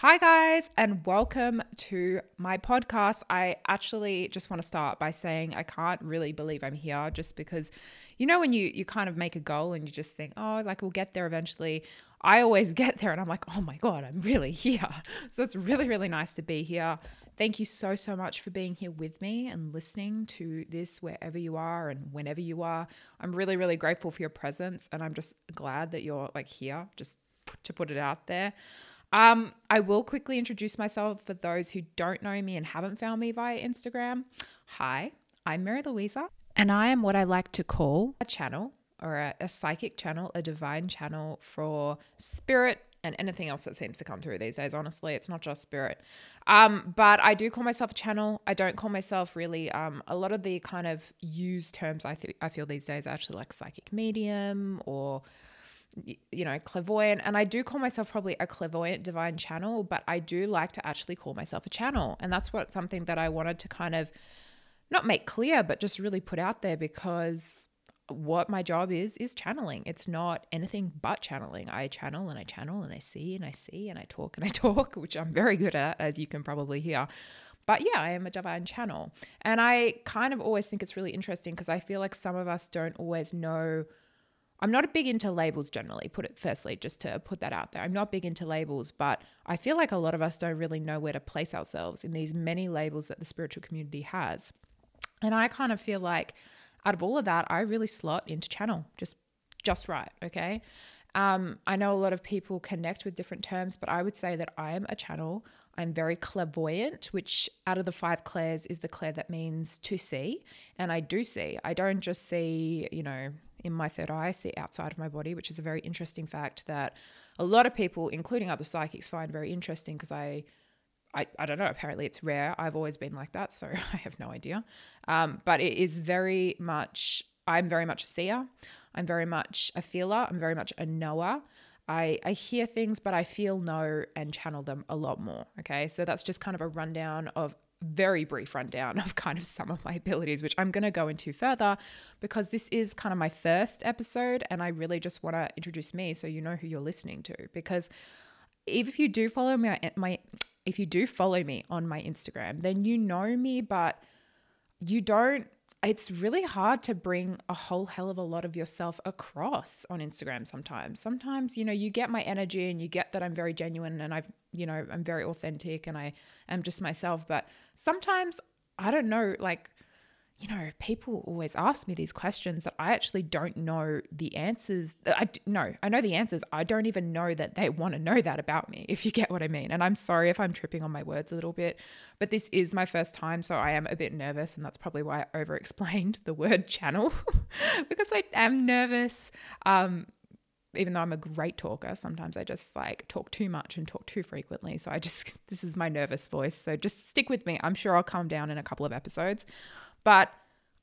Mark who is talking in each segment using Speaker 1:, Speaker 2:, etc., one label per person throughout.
Speaker 1: Hi, guys, and welcome to my podcast. I actually just want to start by saying I can't really believe I'm here just because, you know, when you, you kind of make a goal and you just think, oh, like we'll get there eventually. I always get there and I'm like, oh my God, I'm really here. So it's really, really nice to be here. Thank you so, so much for being here with me and listening to this wherever you are and whenever you are. I'm really, really grateful for your presence and I'm just glad that you're like here, just to put it out there. Um, I will quickly introduce myself for those who don't know me and haven't found me via Instagram. Hi, I'm Mary Louisa, and I am what I like to call a channel or a, a psychic channel, a divine channel for spirit and anything else that seems to come through these days. Honestly, it's not just spirit. Um, but I do call myself a channel. I don't call myself really. Um, a lot of the kind of used terms I th- I feel these days are actually like psychic medium or you know, clairvoyant. And I do call myself probably a clairvoyant divine channel, but I do like to actually call myself a channel. And that's what something that I wanted to kind of not make clear, but just really put out there because what my job is is channeling. It's not anything but channeling. I channel and I channel and I see and I see and I talk and I talk, which I'm very good at, as you can probably hear. But yeah, I am a divine channel. And I kind of always think it's really interesting because I feel like some of us don't always know I'm not a big into labels generally, put it firstly, just to put that out there. I'm not big into labels, but I feel like a lot of us don't really know where to place ourselves in these many labels that the spiritual community has. And I kind of feel like out of all of that, I really slot into channel just just right, okay? Um, I know a lot of people connect with different terms, but I would say that I am a channel. I'm very clairvoyant, which out of the five clairs is the clair that means to see. And I do see. I don't just see, you know, in my third eye, see outside of my body, which is a very interesting fact that a lot of people, including other psychics, find very interesting because I, I, I don't know, apparently it's rare. I've always been like that, so I have no idea. Um, but it is very much, I'm very much a seer. I'm very much a feeler. I'm very much a knower. I, I hear things, but I feel, know, and channel them a lot more. Okay. So that's just kind of a rundown of very brief rundown of kind of some of my abilities, which I'm going to go into further because this is kind of my first episode and I really just want to introduce me so you know who you're listening to. Because if you do follow me, my if you do follow me on my Instagram, then you know me, but you don't it's really hard to bring a whole hell of a lot of yourself across on Instagram sometimes. Sometimes, you know, you get my energy and you get that I'm very genuine and I've, you know, I'm very authentic and I am just myself. But sometimes, I don't know, like, you know, people always ask me these questions that I actually don't know the answers. I no, I know the answers. I don't even know that they want to know that about me, if you get what I mean. And I'm sorry if I'm tripping on my words a little bit, but this is my first time, so I am a bit nervous, and that's probably why I over explained the word channel because I am nervous. Um, even though I'm a great talker, sometimes I just like talk too much and talk too frequently. So I just, this is my nervous voice. So just stick with me. I'm sure I'll calm down in a couple of episodes. But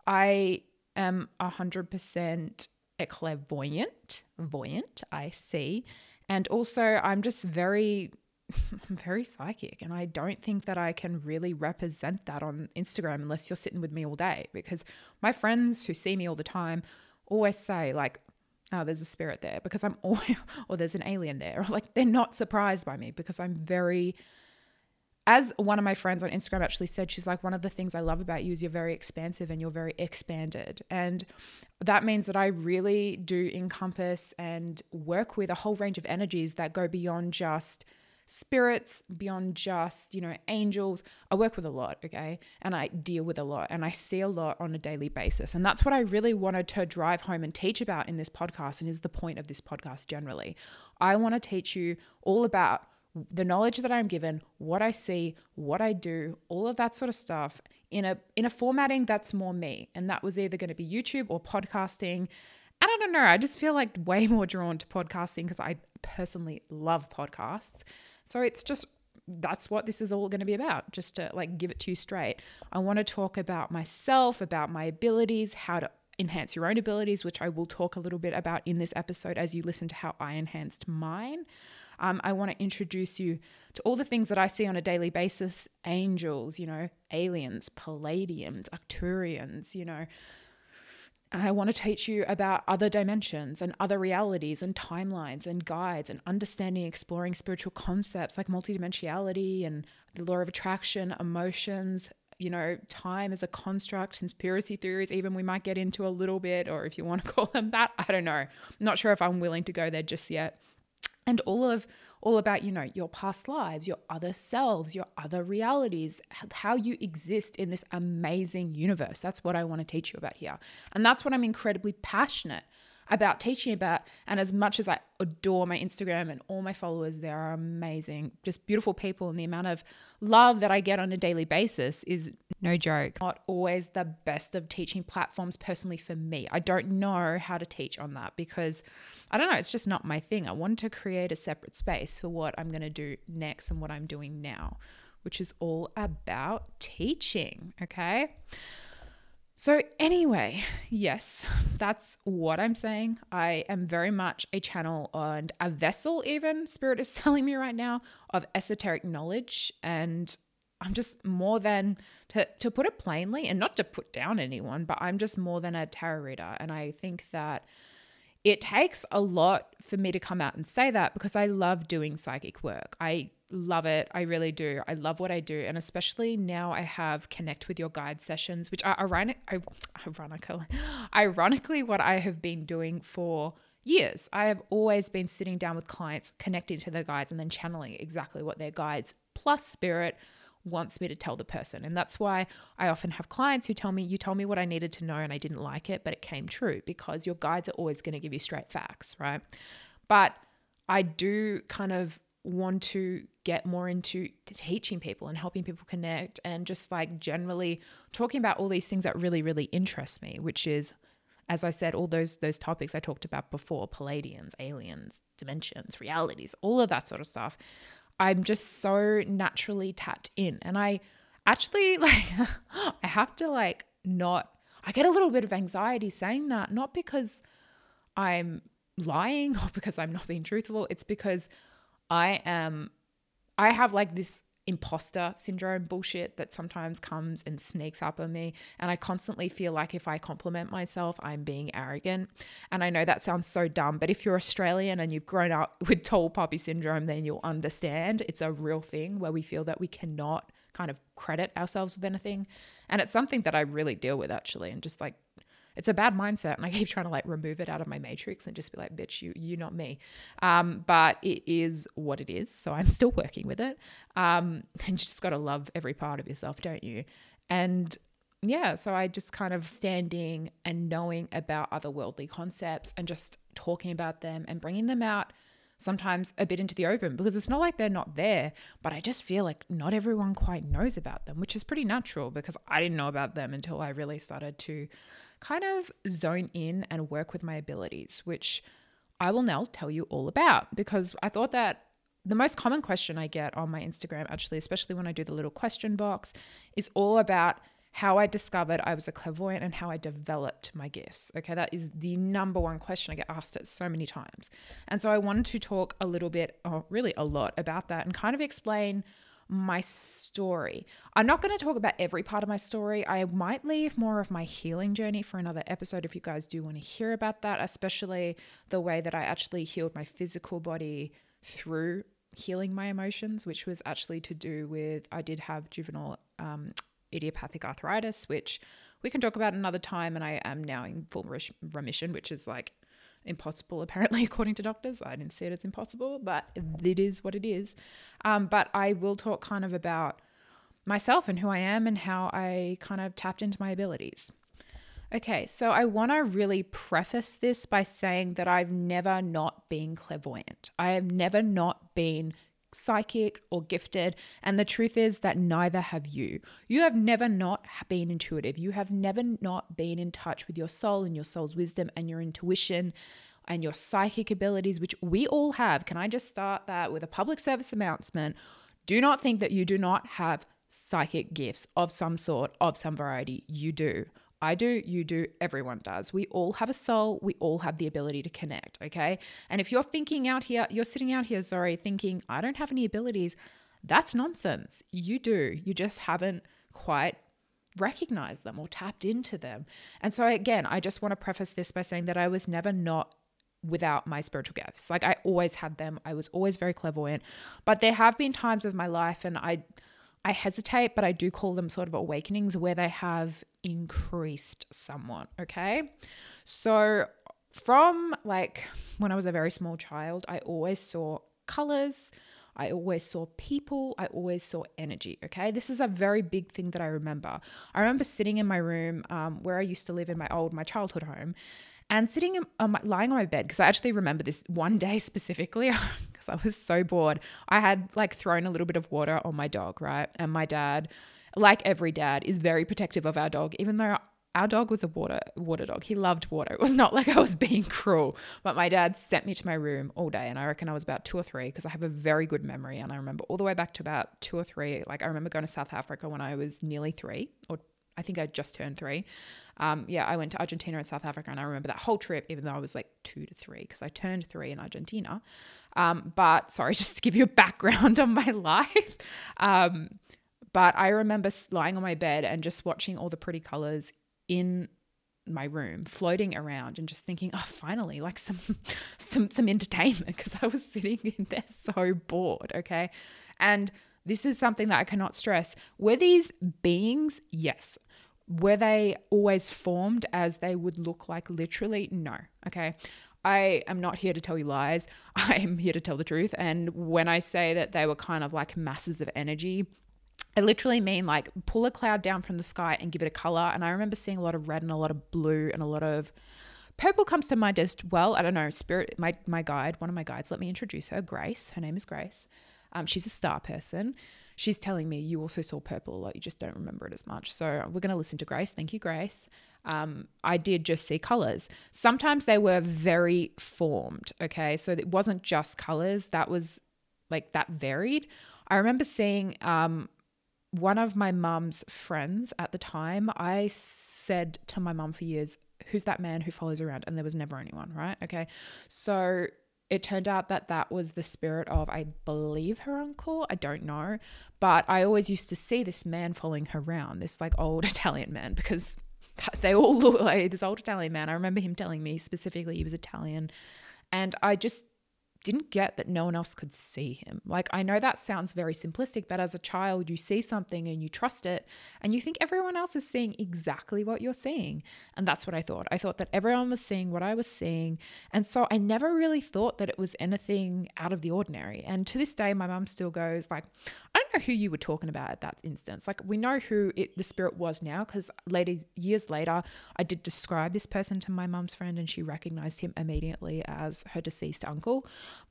Speaker 1: I am 100% a clairvoyant, voyant, I see. And also, I'm just very, I'm very psychic. And I don't think that I can really represent that on Instagram unless you're sitting with me all day. Because my friends who see me all the time always say, like, oh, there's a spirit there because I'm always, or there's an alien there. Or like, they're not surprised by me because I'm very, as one of my friends on Instagram actually said, she's like, one of the things I love about you is you're very expansive and you're very expanded. And that means that I really do encompass and work with a whole range of energies that go beyond just spirits, beyond just, you know, angels. I work with a lot, okay? And I deal with a lot and I see a lot on a daily basis. And that's what I really wanted to drive home and teach about in this podcast and is the point of this podcast generally. I want to teach you all about the knowledge that I'm given, what I see, what I do, all of that sort of stuff in a in a formatting that's more me. And that was either going to be YouTube or podcasting. And I don't know, I just feel like way more drawn to podcasting because I personally love podcasts. So it's just that's what this is all going to be about, just to like give it to you straight. I want to talk about myself, about my abilities, how to enhance your own abilities, which I will talk a little bit about in this episode as you listen to how I enhanced mine. Um, I want to introduce you to all the things that I see on a daily basis. Angels, you know, aliens, Pleiadians, Arcturians, you know, I want to teach you about other dimensions and other realities and timelines and guides and understanding, exploring spiritual concepts like multidimensionality and the law of attraction, emotions, you know, time as a construct, conspiracy theories, even we might get into a little bit, or if you want to call them that, I don't know. I'm not sure if I'm willing to go there just yet and all of all about you know your past lives your other selves your other realities how you exist in this amazing universe that's what i want to teach you about here and that's what i'm incredibly passionate about teaching about. And as much as I adore my Instagram and all my followers, they are amazing, just beautiful people. And the amount of love that I get on a daily basis is no joke. Not always the best of teaching platforms personally for me. I don't know how to teach on that because I don't know, it's just not my thing. I want to create a separate space for what I'm going to do next and what I'm doing now, which is all about teaching. Okay. So, anyway, yes, that's what I'm saying. I am very much a channel and a vessel, even Spirit is telling me right now, of esoteric knowledge. And I'm just more than, to, to put it plainly, and not to put down anyone, but I'm just more than a tarot reader. And I think that it takes a lot for me to come out and say that because I love doing psychic work. I love it. I really do. I love what I do. And especially now I have connect with your guide sessions, which are ironic, ironically, ironically what I have been doing for years. I have always been sitting down with clients, connecting to their guides and then channeling exactly what their guides plus spirit wants me to tell the person. And that's why I often have clients who tell me, You told me what I needed to know and I didn't like it, but it came true because your guides are always going to give you straight facts, right? But I do kind of want to get more into teaching people and helping people connect and just like generally talking about all these things that really really interest me which is as i said all those those topics i talked about before Pleiadians aliens dimensions realities all of that sort of stuff i'm just so naturally tapped in. And i actually like i have to like not i get a little bit of anxiety saying that not because i'm lying or because i'm not being truthful. It's because I am, I have like this imposter syndrome bullshit that sometimes comes and sneaks up on me. And I constantly feel like if I compliment myself, I'm being arrogant. And I know that sounds so dumb, but if you're Australian and you've grown up with tall poppy syndrome, then you'll understand it's a real thing where we feel that we cannot kind of credit ourselves with anything. And it's something that I really deal with actually, and just like it's a bad mindset and i keep trying to like remove it out of my matrix and just be like bitch you you not me. Um, but it is what it is so i'm still working with it. Um, and you just got to love every part of yourself don't you? And yeah so i just kind of standing and knowing about other worldly concepts and just talking about them and bringing them out sometimes a bit into the open because it's not like they're not there, but I just feel like not everyone quite knows about them, which is pretty natural because I didn't know about them until I really started to kind of zone in and work with my abilities, which I will now tell you all about because I thought that the most common question I get on my Instagram, actually, especially when I do the little question box, is all about how I discovered I was a clairvoyant and how I developed my gifts. Okay, that is the number one question I get asked it so many times. And so I wanted to talk a little bit, or really a lot, about that and kind of explain my story. I'm not going to talk about every part of my story. I might leave more of my healing journey for another episode if you guys do want to hear about that, especially the way that I actually healed my physical body through healing my emotions, which was actually to do with I did have juvenile um, idiopathic arthritis, which we can talk about another time. And I am now in full remission, which is like impossible, apparently, according to doctors. I didn't see it as impossible, but it is what it is. Um, but I will talk kind of about myself and who I am and how I kind of tapped into my abilities. Okay, so I want to really preface this by saying that I've never not been clairvoyant. I have never not been psychic or gifted. And the truth is that neither have you. You have never not been intuitive. You have never not been in touch with your soul and your soul's wisdom and your intuition and your psychic abilities, which we all have. Can I just start that with a public service announcement? Do not think that you do not have psychic gifts of some sort, of some variety. You do. I do, you do, everyone does. We all have a soul. We all have the ability to connect, okay? And if you're thinking out here, you're sitting out here, sorry, thinking, I don't have any abilities, that's nonsense. You do. You just haven't quite recognized them or tapped into them. And so, again, I just want to preface this by saying that I was never not without my spiritual gifts. Like I always had them. I was always very clairvoyant. But there have been times of my life and I I hesitate, but I do call them sort of awakenings where they have increased somewhat, okay? So from like when I was a very small child, I always saw colors, I always saw people. I always saw energy. Okay. This is a very big thing that I remember. I remember sitting in my room um, where I used to live in my old, my childhood home and sitting on my, lying on my bed because I actually remember this one day specifically because I was so bored. I had like thrown a little bit of water on my dog, right? And my dad, like every dad, is very protective of our dog, even though our dog was a water water dog. He loved water. It was not like I was being cruel. But my dad sent me to my room all day, and I reckon I was about two or three because I have a very good memory, and I remember all the way back to about two or three. Like I remember going to South Africa when I was nearly three, or I think I just turned three. Um, yeah, I went to Argentina and South Africa, and I remember that whole trip, even though I was like two to three, because I turned three in Argentina. Um, but sorry, just to give you a background on my life. Um, but I remember lying on my bed and just watching all the pretty colors in my room floating around and just thinking oh finally like some some some entertainment because i was sitting in there so bored okay and this is something that i cannot stress were these beings yes were they always formed as they would look like literally no okay I am not here to tell you lies. I am here to tell the truth. And when I say that they were kind of like masses of energy, I literally mean like pull a cloud down from the sky and give it a color. And I remember seeing a lot of red and a lot of blue and a lot of purple comes to mind as well. I don't know, spirit, my, my guide, one of my guides, let me introduce her, Grace. Her name is Grace. Um, she's a star person. She's telling me you also saw purple a lot, you just don't remember it as much. So we're going to listen to Grace. Thank you, Grace. Um, I did just see colors. Sometimes they were very formed. Okay. So it wasn't just colors, that was like that varied. I remember seeing um, one of my mum's friends at the time, I said to my mum for years, Who's that man who follows around? And there was never anyone, right? Okay. So it turned out that that was the spirit of, I believe, her uncle. I don't know. But I always used to see this man following her around, this like old Italian man, because they all look like this old Italian man. I remember him telling me specifically he was Italian. And I just didn't get that no one else could see him. Like, I know that sounds very simplistic, but as a child, you see something and you trust it, and you think everyone else is seeing exactly what you're seeing. And that's what I thought. I thought that everyone was seeing what I was seeing. And so I never really thought that it was anything out of the ordinary. And to this day, my mum still goes, like, I don't know who you were talking about at that instance. Like, we know who it, the spirit was now, because later, years later, I did describe this person to my mum's friend, and she recognized him immediately as her deceased uncle.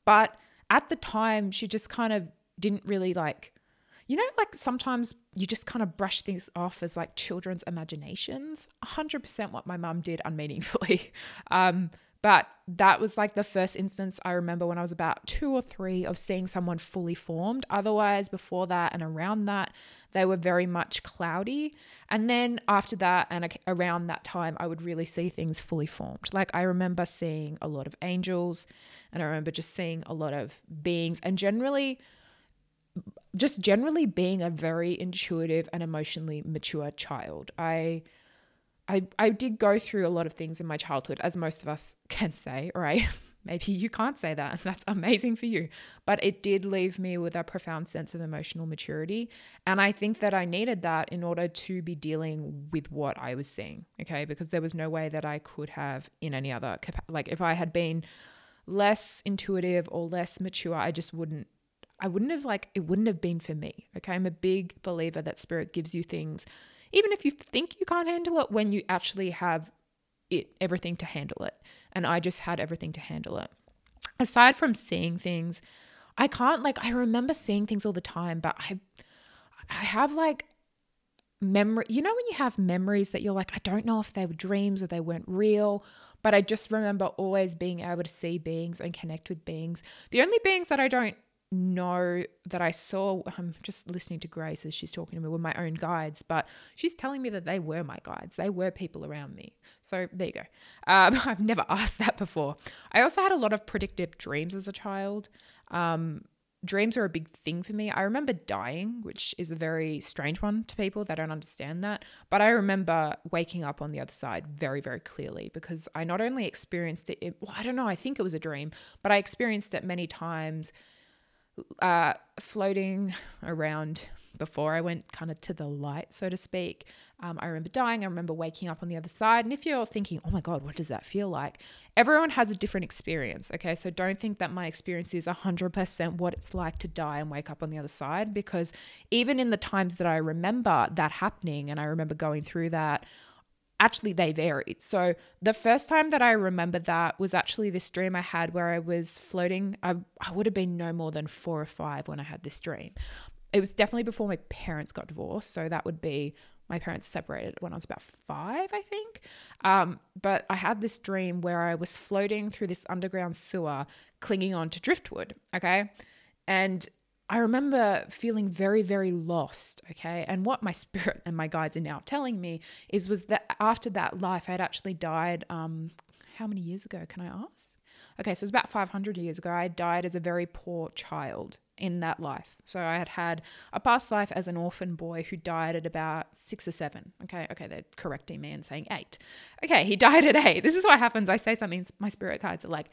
Speaker 1: But at the time, she just kind of didn't really like, you know, like sometimes you just kind of brush things off as like children's imaginations. 100% what my mum did unmeaningfully. Um, but that was like the first instance I remember when I was about two or three of seeing someone fully formed. Otherwise, before that and around that, they were very much cloudy. And then after that and around that time, I would really see things fully formed. Like I remember seeing a lot of angels and I remember just seeing a lot of beings and generally just generally being a very intuitive and emotionally mature child. I I I did go through a lot of things in my childhood as most of us can say, right? Maybe you can't say that. That's amazing for you. But it did leave me with a profound sense of emotional maturity. And I think that I needed that in order to be dealing with what I was seeing. Okay. Because there was no way that I could have in any other, like if I had been less intuitive or less mature, I just wouldn't I wouldn't have like it wouldn't have been for me. Okay? I'm a big believer that spirit gives you things even if you think you can't handle it when you actually have it everything to handle it. And I just had everything to handle it. Aside from seeing things, I can't like I remember seeing things all the time, but I I have like memory you know when you have memories that you're like I don't know if they were dreams or they weren't real but I just remember always being able to see beings and connect with beings. The only beings that I don't know that I saw, I'm just listening to Grace as she's talking to me, were my own guides, but she's telling me that they were my guides. They were people around me. So there you go. Um, I've never asked that before. I also had a lot of predictive dreams as a child. Um, dreams are a big thing for me. I remember dying, which is a very strange one to people that don't understand that. But I remember waking up on the other side very, very clearly because I not only experienced it, it well, I don't know, I think it was a dream, but I experienced it many times uh, floating around before I went kind of to the light, so to speak. Um, I remember dying. I remember waking up on the other side. And if you're thinking, oh my God, what does that feel like? Everyone has a different experience. Okay. So don't think that my experience is 100% what it's like to die and wake up on the other side, because even in the times that I remember that happening and I remember going through that, actually they varied. So the first time that I remember that was actually this dream I had where I was floating. I, I would have been no more than four or five when I had this dream it was definitely before my parents got divorced. So that would be my parents separated when I was about five, I think. Um, but I had this dream where I was floating through this underground sewer, clinging on to driftwood. Okay. And I remember feeling very, very lost. Okay. And what my spirit and my guides are now telling me is was that after that life, I had actually died. Um, how many years ago? Can I ask? Okay, so it was about 500 years ago. I died as a very poor child in that life. So I had had a past life as an orphan boy who died at about six or seven. Okay, okay, they're correcting me and saying eight. Okay, he died at eight. This is what happens. I say something, my spirit guides are like,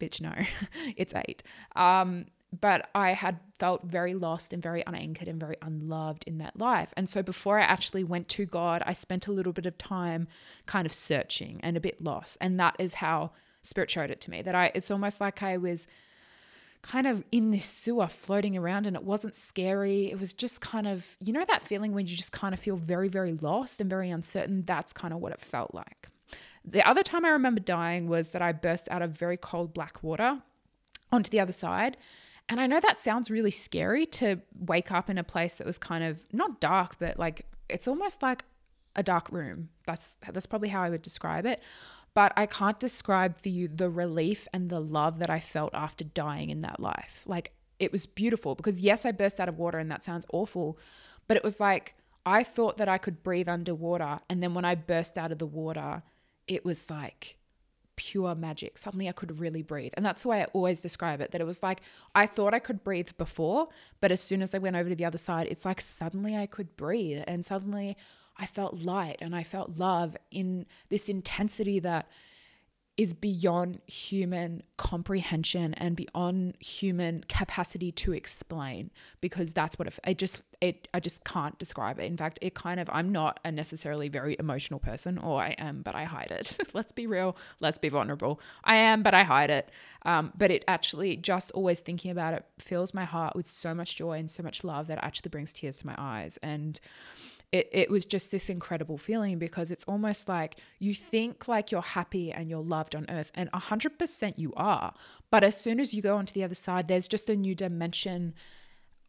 Speaker 1: bitch, no, it's eight. Um, but I had felt very lost and very unanchored and very unloved in that life. And so before I actually went to God, I spent a little bit of time kind of searching and a bit lost. And that is how spirit showed it to me that I, it's almost like I was kind of in this sewer floating around and it wasn't scary. It was just kind of, you know, that feeling when you just kind of feel very, very lost and very uncertain. That's kind of what it felt like. The other time I remember dying was that I burst out of very cold black water onto the other side. And I know that sounds really scary to wake up in a place that was kind of not dark, but like it's almost like a dark room. That's that's probably how I would describe it. But I can't describe for you the relief and the love that I felt after dying in that life. Like it was beautiful because, yes, I burst out of water and that sounds awful, but it was like I thought that I could breathe underwater. And then when I burst out of the water, it was like, pure magic. Suddenly I could really breathe. And that's the way I always describe it that it was like I thought I could breathe before, but as soon as I went over to the other side, it's like suddenly I could breathe. And suddenly I felt light and I felt love in this intensity that is beyond human comprehension and beyond human capacity to explain because that's what it, it just it I just can't describe it. In fact, it kind of I'm not a necessarily very emotional person, or I am, but I hide it. let's be real. Let's be vulnerable. I am, but I hide it. Um, but it actually just always thinking about it fills my heart with so much joy and so much love that actually brings tears to my eyes and it, it was just this incredible feeling because it's almost like you think like you're happy and you're loved on earth and 100% you are. But as soon as you go onto the other side there's just a new dimension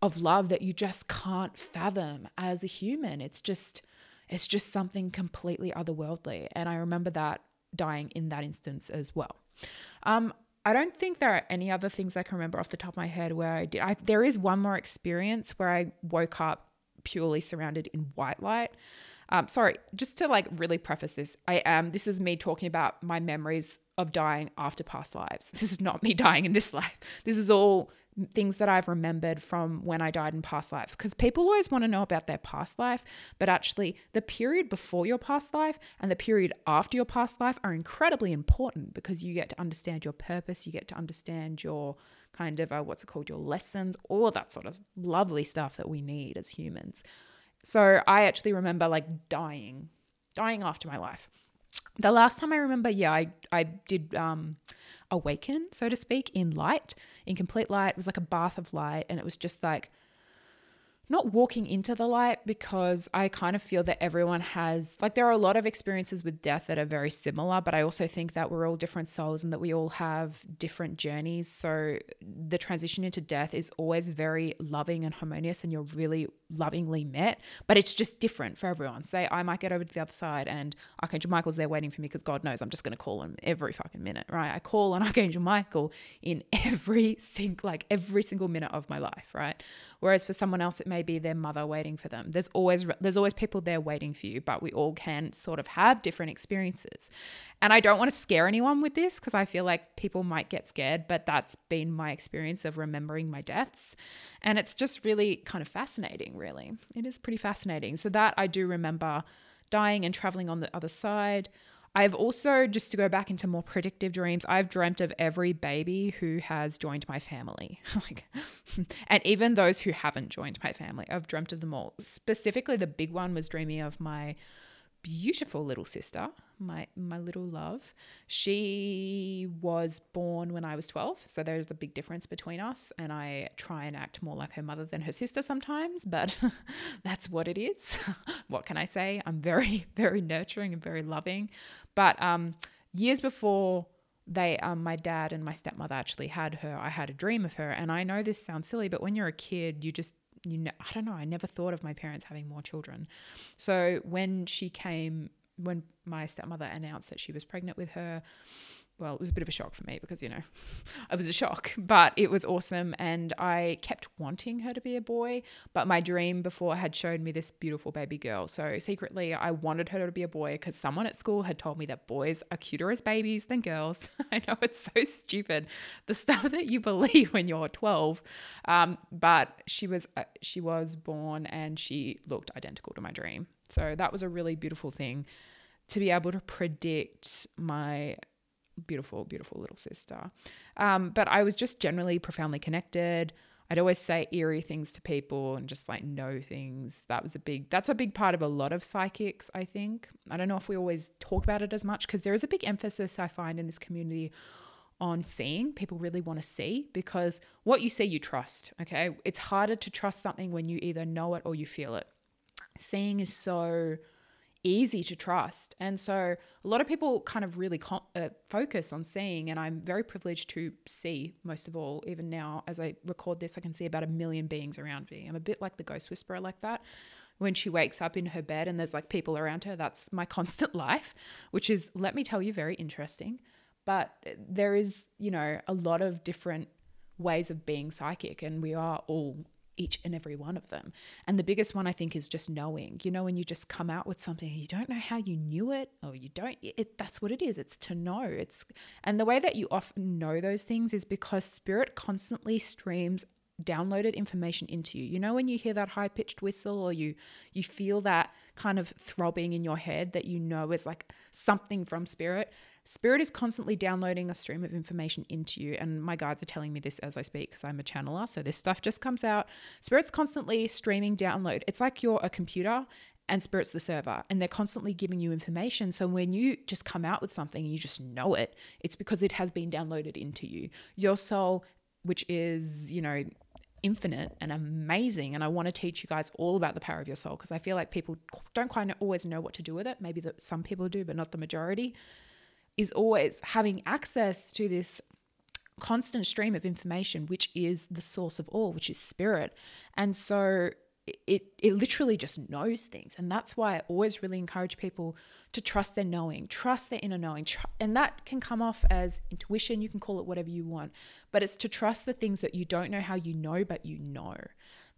Speaker 1: of love that you just can't fathom as a human. It's just it's just something completely otherworldly. And i remember that dying in that instance as well. Um, I don't think there are any other things I can remember off the top of my head where I did. I, there is one more experience where I woke up purely surrounded in white light. Um, sorry, just to like really preface this, I am. This is me talking about my memories of dying after past lives. This is not me dying in this life. This is all things that I've remembered from when I died in past life. Because people always want to know about their past life, but actually, the period before your past life and the period after your past life are incredibly important because you get to understand your purpose, you get to understand your kind of uh, what's it called, your lessons, all of that sort of lovely stuff that we need as humans. So I actually remember like dying, dying after my life. The last time I remember, yeah, I, I did um, awaken, so to speak, in light, in complete light. It was like a bath of light. And it was just like, not walking into the light because I kind of feel that everyone has, like, there are a lot of experiences with death that are very similar, but I also think that we're all different souls and that we all have different journeys. So the transition into death is always very loving and harmonious, and you're really lovingly met, but it's just different for everyone. Say, I might get over to the other side and Archangel Michael's there waiting for me because God knows I'm just going to call him every fucking minute, right? I call on Archangel Michael in every single, like, every single minute of my life, right? Whereas for someone else, it may be their mother waiting for them. There's always there's always people there waiting for you, but we all can sort of have different experiences. And I don't want to scare anyone with this because I feel like people might get scared, but that's been my experience of remembering my deaths. And it's just really kind of fascinating, really. It is pretty fascinating. So that I do remember dying and traveling on the other side. I've also, just to go back into more predictive dreams, I've dreamt of every baby who has joined my family. like, and even those who haven't joined my family, I've dreamt of them all. Specifically, the big one was dreaming of my beautiful little sister, my my little love. She was born when I was 12, so there's a big difference between us and I try and act more like her mother than her sister sometimes, but that's what it is. what can I say? I'm very very nurturing and very loving. But um years before they um, my dad and my stepmother actually had her i had a dream of her and i know this sounds silly but when you're a kid you just you know, I don't know, I never thought of my parents having more children. So when she came, when my stepmother announced that she was pregnant with her, well, it was a bit of a shock for me because, you know, it was a shock, but it was awesome. And I kept wanting her to be a boy, but my dream before had showed me this beautiful baby girl. So secretly, I wanted her to be a boy because someone at school had told me that boys are cuter as babies than girls. I know it's so stupid, the stuff that you believe when you're 12. Um, but she was, uh, she was born and she looked identical to my dream. So that was a really beautiful thing to be able to predict my beautiful, beautiful little sister. Um, but I was just generally profoundly connected. I'd always say eerie things to people and just like know things. That was a big, that's a big part of a lot of psychics, I think. I don't know if we always talk about it as much because there is a big emphasis I find in this community on seeing. People really want to see because what you see, you trust. Okay. It's harder to trust something when you either know it or you feel it. Seeing is so easy to trust. And so a lot of people kind of really uh, focus on seeing, and I'm very privileged to see most of all. Even now, as I record this, I can see about a million beings around me. I'm a bit like the ghost whisperer, like that. When she wakes up in her bed and there's like people around her, that's my constant life, which is, let me tell you, very interesting. But there is, you know, a lot of different ways of being psychic, and we are all each and every one of them. And the biggest one I think is just knowing. You know, when you just come out with something, you don't know how you knew it, or you don't. It, that's what it is. It's to know. It's and the way that you often know those things is because spirit constantly streams downloaded information into you. You know when you hear that high pitched whistle or you you feel that kind of throbbing in your head that you know is like something from spirit. Spirit is constantly downloading a stream of information into you. And my guides are telling me this as I speak because I'm a channeler. So this stuff just comes out. Spirit's constantly streaming download. It's like you're a computer and Spirit's the server, and they're constantly giving you information. So when you just come out with something and you just know it, it's because it has been downloaded into you. Your soul, which is, you know, infinite and amazing. And I want to teach you guys all about the power of your soul because I feel like people don't quite always know what to do with it. Maybe that some people do, but not the majority is always having access to this constant stream of information, which is the source of all, which is spirit. And so it it literally just knows things. And that's why i always really encourage people to trust their knowing trust their inner knowing. Tr- and that can come off as intuition you can call it whatever you want but it's to trust the things that you don't know how you know but you know.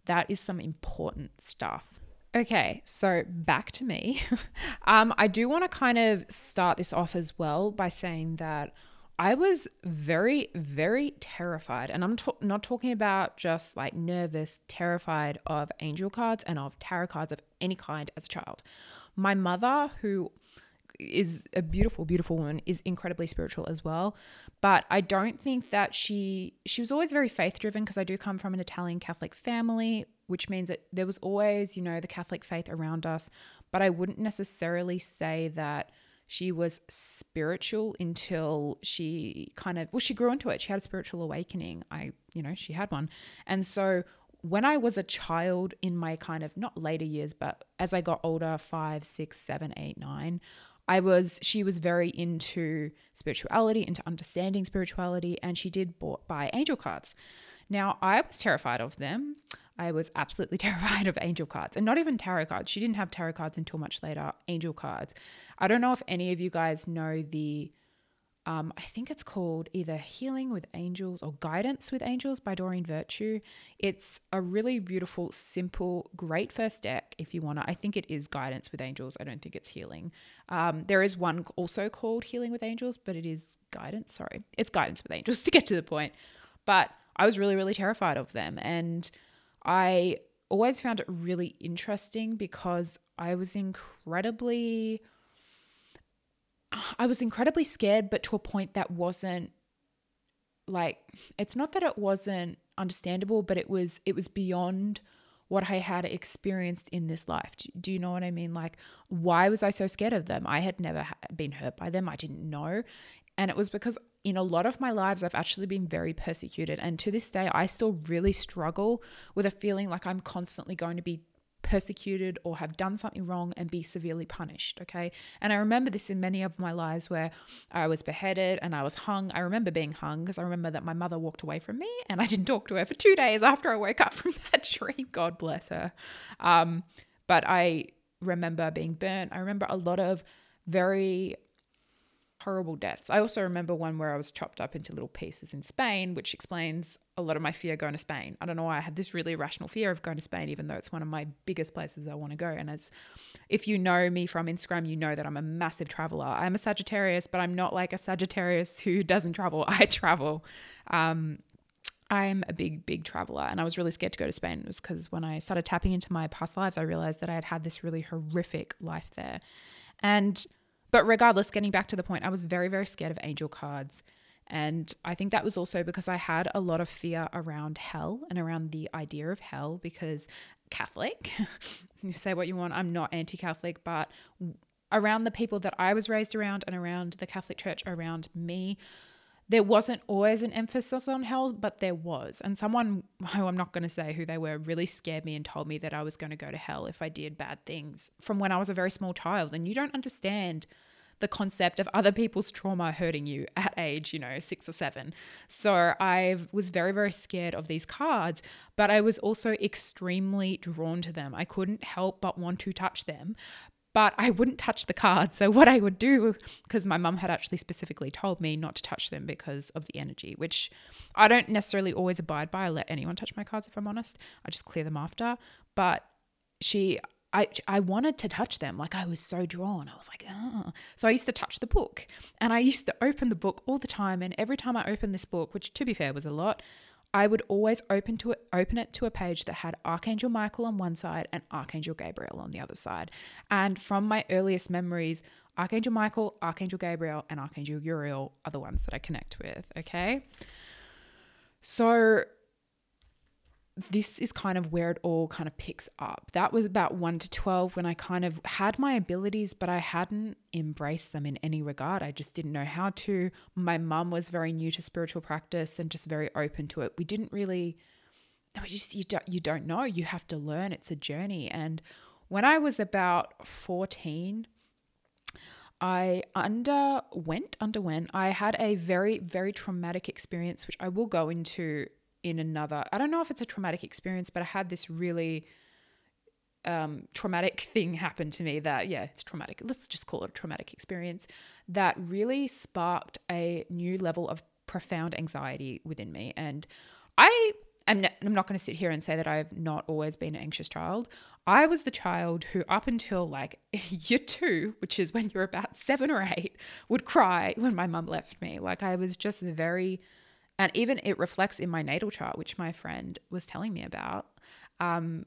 Speaker 1: That is some important stuff Okay, so back to me. um, I do want to kind of start this off as well by saying that I was very, very terrified. And I'm not talking about just like nervous, terrified of angel cards and of tarot cards of any kind as a child. My mother, who is a beautiful beautiful woman is incredibly spiritual as well but i don't think that she she was always very faith driven because i do come from an italian catholic family which means that there was always, you know, the Catholic faith around us. But I wouldn't necessarily say that she was spiritual until she kind of, well, she grew into it. She had a spiritual awakening. I, you know, she had one. And so when I was a child in my kind of not later years, but as I got older, five, six, seven, eight, nine, I was, she was very into spirituality, into understanding spirituality, and she did bought, buy angel cards. Now, I was terrified of them. I was absolutely terrified of angel cards and not even tarot cards. She didn't have tarot cards until much later, angel cards. I don't know if any of you guys know the Um, I think it's called either Healing with Angels or Guidance with Angels by Doreen Virtue. It's a really beautiful, simple, great first deck if you want to. I think it is Guidance with Angels. I don't think it's Healing. Um, there is one also called Healing with Angels, but it is Guidance. Sorry, it's Guidance with Angels to get to the point. But I was really, really terrified of them. And I always found it really interesting because I was incredibly I was incredibly scared, but to a point that wasn't like it's not that it wasn't understandable, but it was it was beyond what I had experienced in this life. Do, you know what I mean? Like, why was I so scared of them? I had never been hurt by them. I didn't know. And it was because in a lot of my lives, I've actually been very persecuted. And to this day, I still really struggle with a feeling like I'm constantly going to be persecuted or have done something wrong and be severely punished. Okay. And I remember this in many of my lives where I was beheaded and I was hung. I remember being hung because I remember that my mother walked away from me and I didn't talk to her for two days after I woke up from that dream. God bless her. Um, but I remember being burnt. I remember a lot of very horrible deaths. I also remember one where I was chopped up into little pieces in Spain, which explains a lot of my fear going to Spain. I don't know why I had this really irrational fear of going to Spain, even though it's one of my biggest places I want to go. And as if you know me from Instagram, you know that I'm a massive traveler. I'm a Sagittarius, but I'm not like a Sagittarius who doesn't travel. I travel. Um, I'm a big, big traveler, and I was really scared to go to Spain. It was because when I started tapping into my past lives, I realized that I had had this really horrific life there. And but regardless, getting back to the point, I was very, very scared of angel cards. And I think that was also because I had a lot of fear around hell and around the idea of hell because Catholic, you say what you want, I'm not anti Catholic, but around the people that I was raised around and around the Catholic Church around me, there wasn't always an emphasis on hell, but there was. And someone who I'm not going to say who they were really scared me and told me that I was going to go to hell if I did bad things from when I was a very small child. And you don't understand the concept of other people's trauma hurting you at age, you know, six or seven. So I was very, very scared of these cards, but I was also extremely drawn to them. I couldn't help but want to touch them but I wouldn't touch the cards. So what I would do, because my mum had actually specifically told me not to touch them because of the energy, which I don't necessarily always abide by. I let anyone touch my cards if I'm honest. I just clear them after. But she I, I wanted to touch them. Like I was so drawn. I was like, oh. So I used to touch the book and I used to open the book all the time. And every time I opened this book, which to be fair was a lot, I would always open to it, open it to a page that had Archangel Michael on one side and Archangel Gabriel on the other side. And from my earliest memories, Archangel Michael, Archangel Gabriel, and Archangel Uriel are the ones that I connect with. Okay. So this is kind of where it all kind of picks up. That was about 1 to 12 when I kind of had my abilities, but I hadn't embraced them in any regard. I just didn't know how to. My mum was very new to spiritual practice and just very open to it. We didn't really, we just, you don't, you don't know. You have to learn. It's a journey. And when I was about 14, I underwent, underwent, I had a very, very traumatic experience, which I will go into in another. I don't know if it's a traumatic experience, but I had this really um, traumatic thing happen to me that, yeah, it's traumatic. Let's just call it a traumatic experience that really sparked a new level of profound anxiety within me. And I I'm not going to sit here and say that I've not always been an anxious child. I was the child who, up until like year two, which is when you're about seven or eight, would cry when my mum left me. Like I was just very and even it reflects in my natal chart, which my friend was telling me about. Um,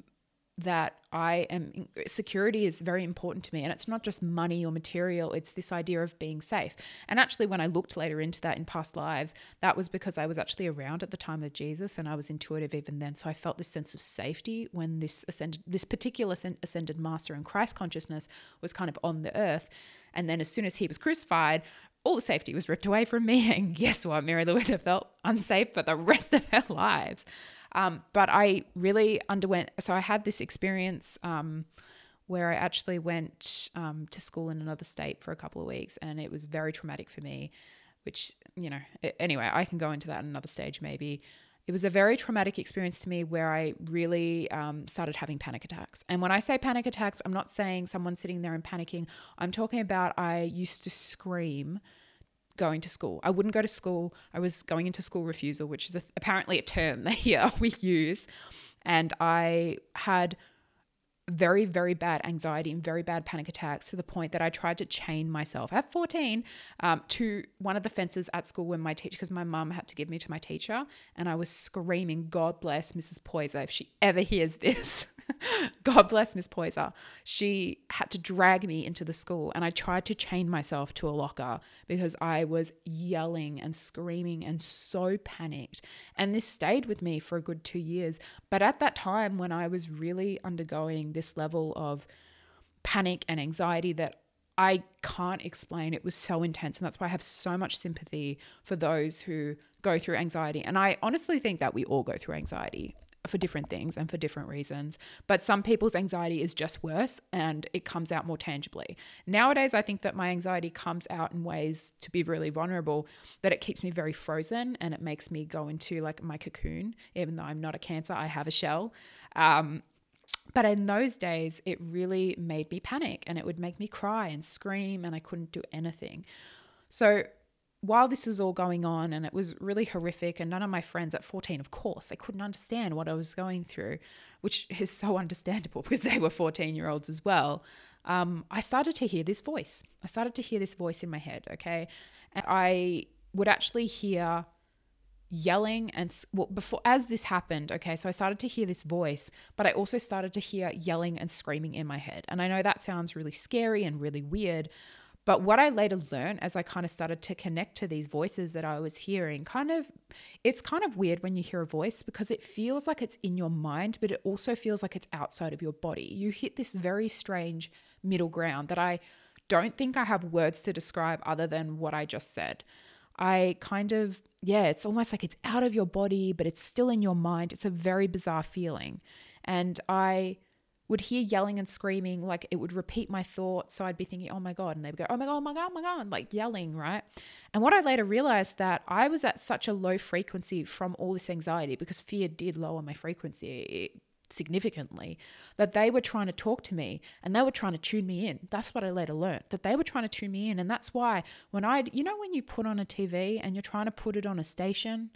Speaker 1: that I am security is very important to me. And it's not just money or material, it's this idea of being safe. And actually, when I looked later into that in past lives, that was because I was actually around at the time of Jesus and I was intuitive even then. So I felt this sense of safety when this ascended, this particular ascended master in Christ consciousness was kind of on the earth. And then as soon as he was crucified, all the safety was ripped away from me. And guess what? Mary Louisa felt unsafe for the rest of her lives. Um, but I really underwent, so I had this experience um, where I actually went um, to school in another state for a couple of weeks, and it was very traumatic for me. Which, you know, anyway, I can go into that in another stage maybe it was a very traumatic experience to me where I really um, started having panic attacks. And when I say panic attacks, I'm not saying someone sitting there and panicking. I'm talking about I used to scream going to school. I wouldn't go to school. I was going into school refusal, which is a, apparently a term that here we use. And I had very, very bad anxiety and very bad panic attacks to the point that I tried to chain myself at 14 um, to one of the fences at school when my teacher, because my mum had to give me to my teacher, and I was screaming, God bless Mrs. Poyser if she ever hears this. God bless Miss Poyser. She had to drag me into the school, and I tried to chain myself to a locker because I was yelling and screaming and so panicked. And this stayed with me for a good two years. But at that time, when I was really undergoing this level of panic and anxiety that I can't explain. It was so intense. And that's why I have so much sympathy for those who go through anxiety. And I honestly think that we all go through anxiety for different things and for different reasons. But some people's anxiety is just worse and it comes out more tangibly. Nowadays, I think that my anxiety comes out in ways to be really vulnerable that it keeps me very frozen and it makes me go into like my cocoon. Even though I'm not a cancer, I have a shell. Um, but in those days, it really made me panic and it would make me cry and scream, and I couldn't do anything. So while this was all going on and it was really horrific, and none of my friends at 14, of course, they couldn't understand what I was going through, which is so understandable because they were 14 year olds as well. Um, I started to hear this voice. I started to hear this voice in my head, okay? And I would actually hear yelling and well, before as this happened okay so i started to hear this voice but i also started to hear yelling and screaming in my head and i know that sounds really scary and really weird but what I later learned as I kind of started to connect to these voices that I was hearing, kind of, it's kind of weird when you hear a voice because it feels like it's in your mind, but it also feels like it's outside of your body. You hit this very strange middle ground that I don't think I have words to describe other than what I just said. I kind of, yeah, it's almost like it's out of your body, but it's still in your mind. It's a very bizarre feeling. And I, would hear yelling and screaming, like it would repeat my thoughts. So I'd be thinking, oh my God. And they would go, oh my God, oh my God, oh my God, like yelling, right? And what I later realized that I was at such a low frequency from all this anxiety because fear did lower my frequency eh, significantly that they were trying to talk to me and they were trying to tune me in. That's what I later learned that they were trying to tune me in. And that's why when I, you know, when you put on a TV and you're trying to put it on a station,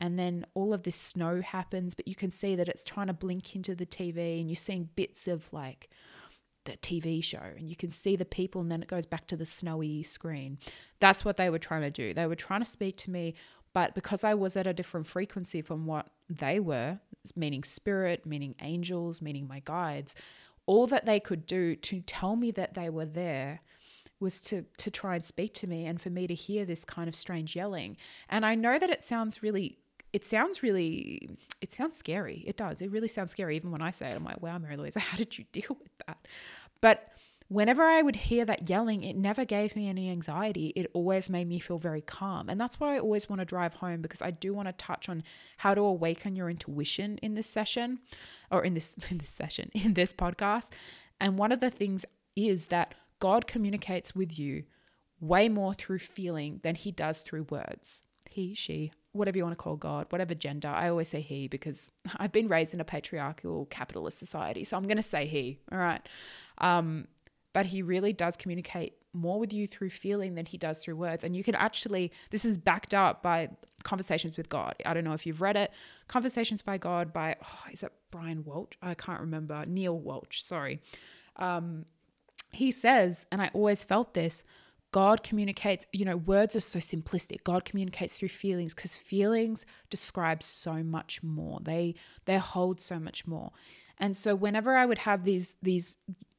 Speaker 1: and then all of this snow happens, but you can see that it's trying to blink into the TV and you're seeing bits of like the TV show and you can see the people and then it goes back to the snowy screen. That's what they were trying to do. They were trying to speak to me, but because I was at a different frequency from what they were, meaning spirit, meaning angels, meaning my guides, all that they could do to tell me that they were there was to to try and speak to me and for me to hear this kind of strange yelling. And I know that it sounds really it sounds really it sounds scary. It does. It really sounds scary. Even when i say it i'm like wow mary louisa how did you deal with that? But whenever i would hear that yelling it never gave me any anxiety. It always made me feel very calm. And that's what i always want to drive home because i do want to touch on how to awaken your intuition in this session or in this in this session in this podcast. And one of the things is that god communicates with you way more through feeling than he does through words. He she whatever you want to call God, whatever gender. I always say he because I've been raised in a patriarchal capitalist society. So I'm going to say he. All right. Um, but he really does communicate more with you through feeling than he does through words. And you can actually, this is backed up by Conversations with God. I don't know if you've read it. Conversations by God by, oh, is it Brian Welch? I can't remember. Neil Welch, sorry. Um, he says, and I always felt this God communicates, you know, words are so simplistic. God communicates through feelings because feelings describe so much more. They they hold so much more. And so whenever I would have these these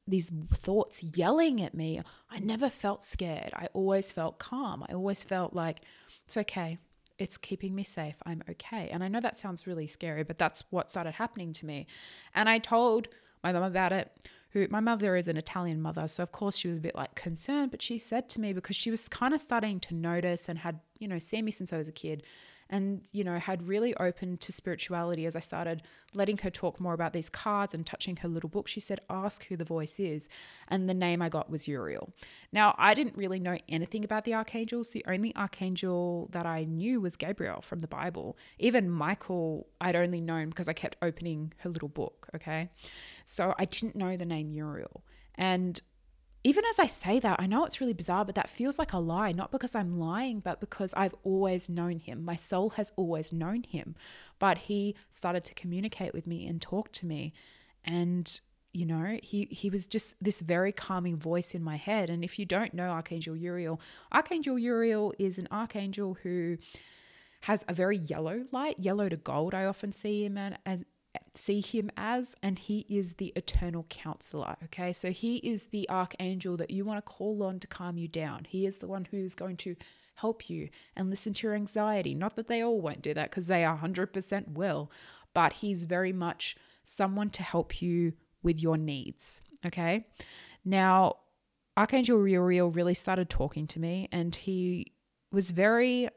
Speaker 1: these thoughts yelling at me, I never felt scared. I always felt calm. I always felt like it's okay. It's keeping me safe. I'm okay. And I know that sounds really scary, but that's what started happening to me. And I told my mom about it who my mother is an Italian mother, so of course she was a bit like concerned, but she said to me because she was kind of starting to notice and had, you know, seen me since I was a kid and, you know, had really opened to spirituality as I started letting her talk more about these cards and touching her little book. She said, Ask who the voice is. And the name I got was Uriel. Now, I didn't really know anything about the archangels. The only archangel that I knew was Gabriel from the Bible. Even Michael, I'd only known because I kept opening her little book. Okay. So I didn't know the name Uriel. And even as I say that, I know it's really bizarre, but that feels like a lie, not because I'm lying, but because I've always known him. My soul has always known him. But he started to communicate with me and talk to me. And you know, he he was just this very calming voice in my head. And if you don't know Archangel Uriel, Archangel Uriel is an archangel who has a very yellow light, yellow to gold. I often see him as see him as, and he is the eternal counselor. Okay, so he is the archangel that you want to call on to calm you down. He is the one who's going to help you and listen to your anxiety. Not that they all won't do that because they 100% will, but he's very much someone to help you with your needs. Okay. Now, Archangel Uriel really started talking to me and he was very,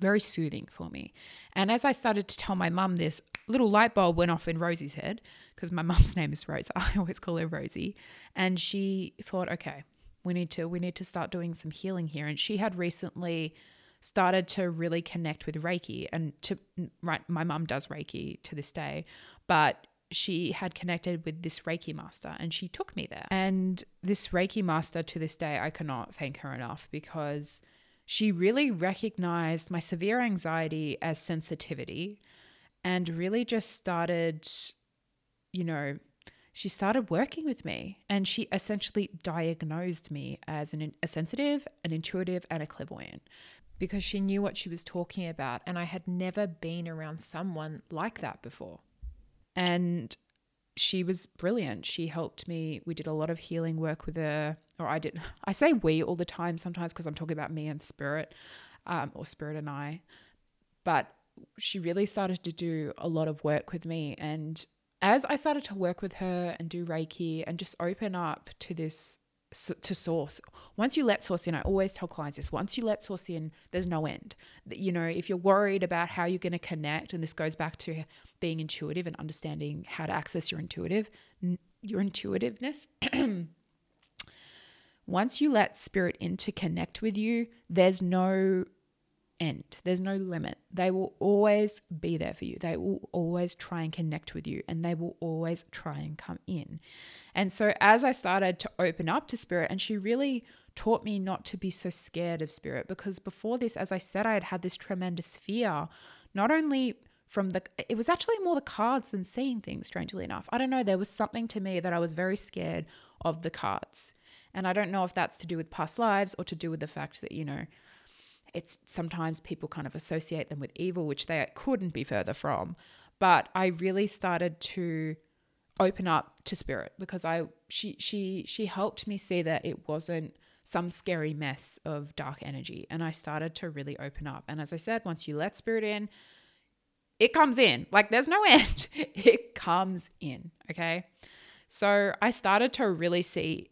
Speaker 1: very soothing for me. And as I started to tell my mum this, little light bulb went off in Rosie's head because my mum's name is Rosa. I always call her Rosie. And she thought, okay, we need to we need to start doing some healing here. And she had recently started to really connect with Reiki and to right my mum does Reiki to this day, but she had connected with this Reiki master and she took me there. And this Reiki master to this day, I cannot thank her enough because she really recognized my severe anxiety as sensitivity and really just started, you know, she started working with me and she essentially diagnosed me as an, a sensitive, an intuitive, and a clairvoyant because she knew what she was talking about. And I had never been around someone like that before. And she was brilliant. She helped me. We did a lot of healing work with her, or I did. I say we all the time sometimes because I'm talking about me and spirit, um, or spirit and I. But she really started to do a lot of work with me. And as I started to work with her and do Reiki and just open up to this to source. Once you let source in, I always tell clients this once you let source in, there's no end. You know, if you're worried about how you're going to connect, and this goes back to being intuitive and understanding how to access your intuitive, your intuitiveness. once you let spirit in to connect with you, there's no end. There's no limit. They will always be there for you. They will always try and connect with you and they will always try and come in. And so, as I started to open up to spirit, and she really taught me not to be so scared of spirit because before this, as I said, I had had this tremendous fear, not only from the it was actually more the cards than seeing things strangely enough i don't know there was something to me that i was very scared of the cards and i don't know if that's to do with past lives or to do with the fact that you know it's sometimes people kind of associate them with evil, which they couldn't be further from. But I really started to open up to spirit because I she she she helped me see that it wasn't some scary mess of dark energy and I started to really open up. And as I said, once you let spirit in, it comes in. Like there's no end. It comes in, okay? So I started to really see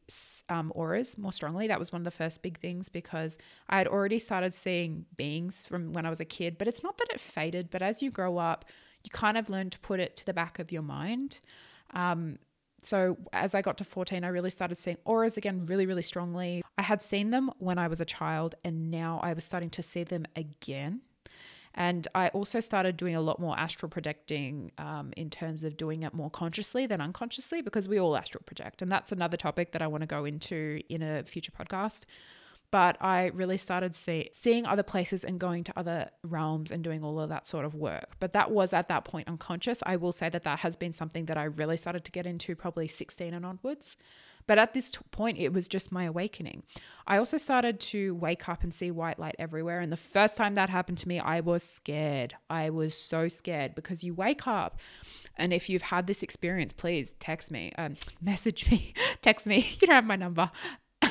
Speaker 1: um, auras more strongly. That was one of the first big things because I had already started seeing beings from when I was a kid, but it's not that it faded, but as you grow up, you kind of learn to put it to the back of your mind. Um, so as I got to 14, I really started seeing auras again really, really strongly. I had seen them when I was a child, and now I was starting to see them again. And I also started doing a lot more astral projecting um, in terms of doing it more consciously than unconsciously because we all astral project. And that's another topic that I want to go into in a future podcast. But I really started see, seeing other places and going to other realms and doing all of that sort of work. But that was at that point unconscious. I will say that that has been something that I really started to get into probably 16 and onwards. But at this t- point, it was just my awakening. I also started to wake up and see white light everywhere. And the first time that happened to me, I was scared. I was so scared because you wake up. And if you've had this experience, please text me, um, message me, text me. You don't have my number.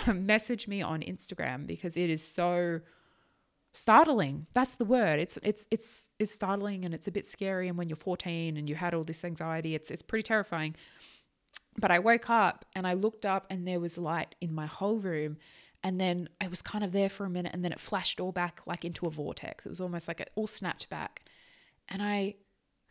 Speaker 1: message me on Instagram because it is so startling that's the word it's it's it's it's startling and it's a bit scary and when you're 14 and you had all this anxiety it's it's pretty terrifying but I woke up and I looked up and there was light in my whole room. And then I was kind of there for a minute and then it flashed all back like into a vortex. It was almost like it all snapped back. And I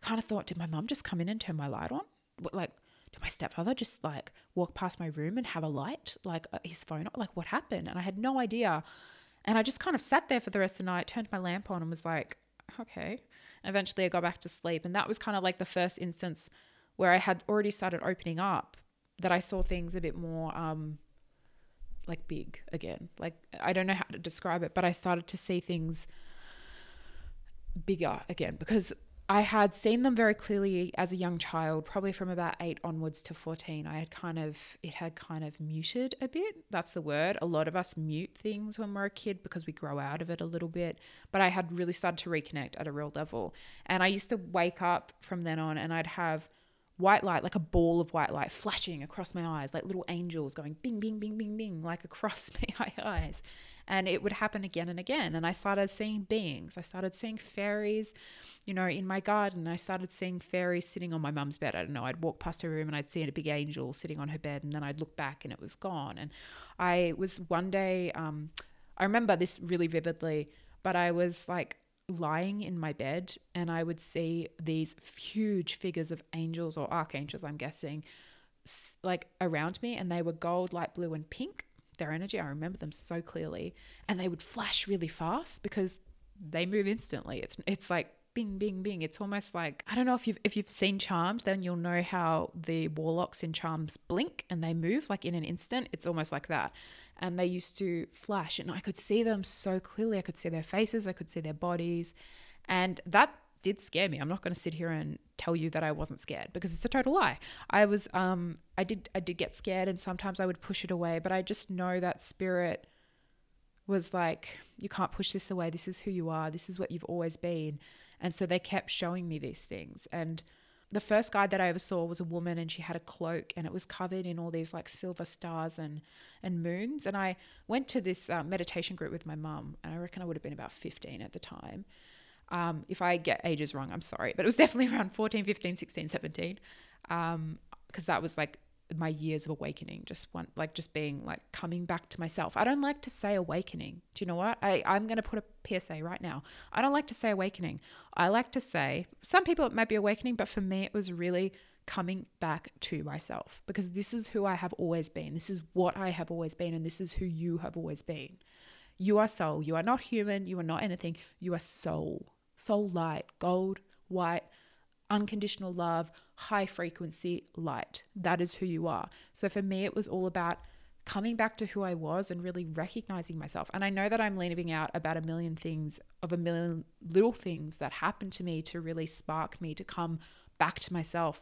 Speaker 1: kind of thought, did my mum just come in and turn my light on? What, Like, did my stepfather just like walk past my room and have a light, like uh, his phone? Like, what happened? And I had no idea. And I just kind of sat there for the rest of the night, turned my lamp on, and was like, okay. Eventually, I got back to sleep. And that was kind of like the first instance where I had already started opening up, that I saw things a bit more um, like big again. Like I don't know how to describe it, but I started to see things bigger again because I had seen them very clearly as a young child, probably from about eight onwards to 14. I had kind of, it had kind of muted a bit. That's the word. A lot of us mute things when we're a kid because we grow out of it a little bit. But I had really started to reconnect at a real level. And I used to wake up from then on and I'd have white light, like a ball of white light flashing across my eyes, like little angels going bing, bing, bing, bing, bing, like across my eyes. And it would happen again and again. And I started seeing beings. I started seeing fairies, you know, in my garden. I started seeing fairies sitting on my mum's bed. I don't know. I'd walk past her room and I'd see a big angel sitting on her bed. And then I'd look back and it was gone. And I was one day, um, I remember this really vividly, but I was like, lying in my bed and I would see these huge figures of angels or archangels, I'm guessing, like around me, and they were gold, light blue, and pink their energy. I remember them so clearly, and they would flash really fast because they move instantly. It's it's like bing bing bing. It's almost like I don't know if you've if you've seen Charmed, then you'll know how the warlocks in Charms blink and they move like in an instant. It's almost like that. And they used to flash, and I could see them so clearly. I could see their faces, I could see their bodies, and that did scare me. I'm not going to sit here and tell you that I wasn't scared because it's a total lie. I was um I did I did get scared and sometimes I would push it away, but I just know that spirit was like you can't push this away. This is who you are. This is what you've always been. And so they kept showing me these things and the first guide that I ever saw was a woman and she had a cloak and it was covered in all these like silver stars and and moons and I went to this uh, meditation group with my mum and I reckon I would have been about 15 at the time um, if I get ages wrong, I'm sorry, but it was definitely around 14, 15, 16, 17. Um, because that was like my years of awakening, just want like just being like coming back to myself. I don't like to say awakening. Do you know what? I, I'm going to put a PSA right now. I don't like to say awakening. I like to say, some people it might be awakening, but for me, it was really coming back to myself because this is who I have always been. This is what I have always been, and this is who you have always been. You are soul. You are not human. You are not anything. You are soul soul light, gold, white, unconditional love, high frequency light. That is who you are. So for me, it was all about coming back to who I was and really recognizing myself. And I know that I'm leaving out about a million things of a million little things that happened to me to really spark me to come back to myself.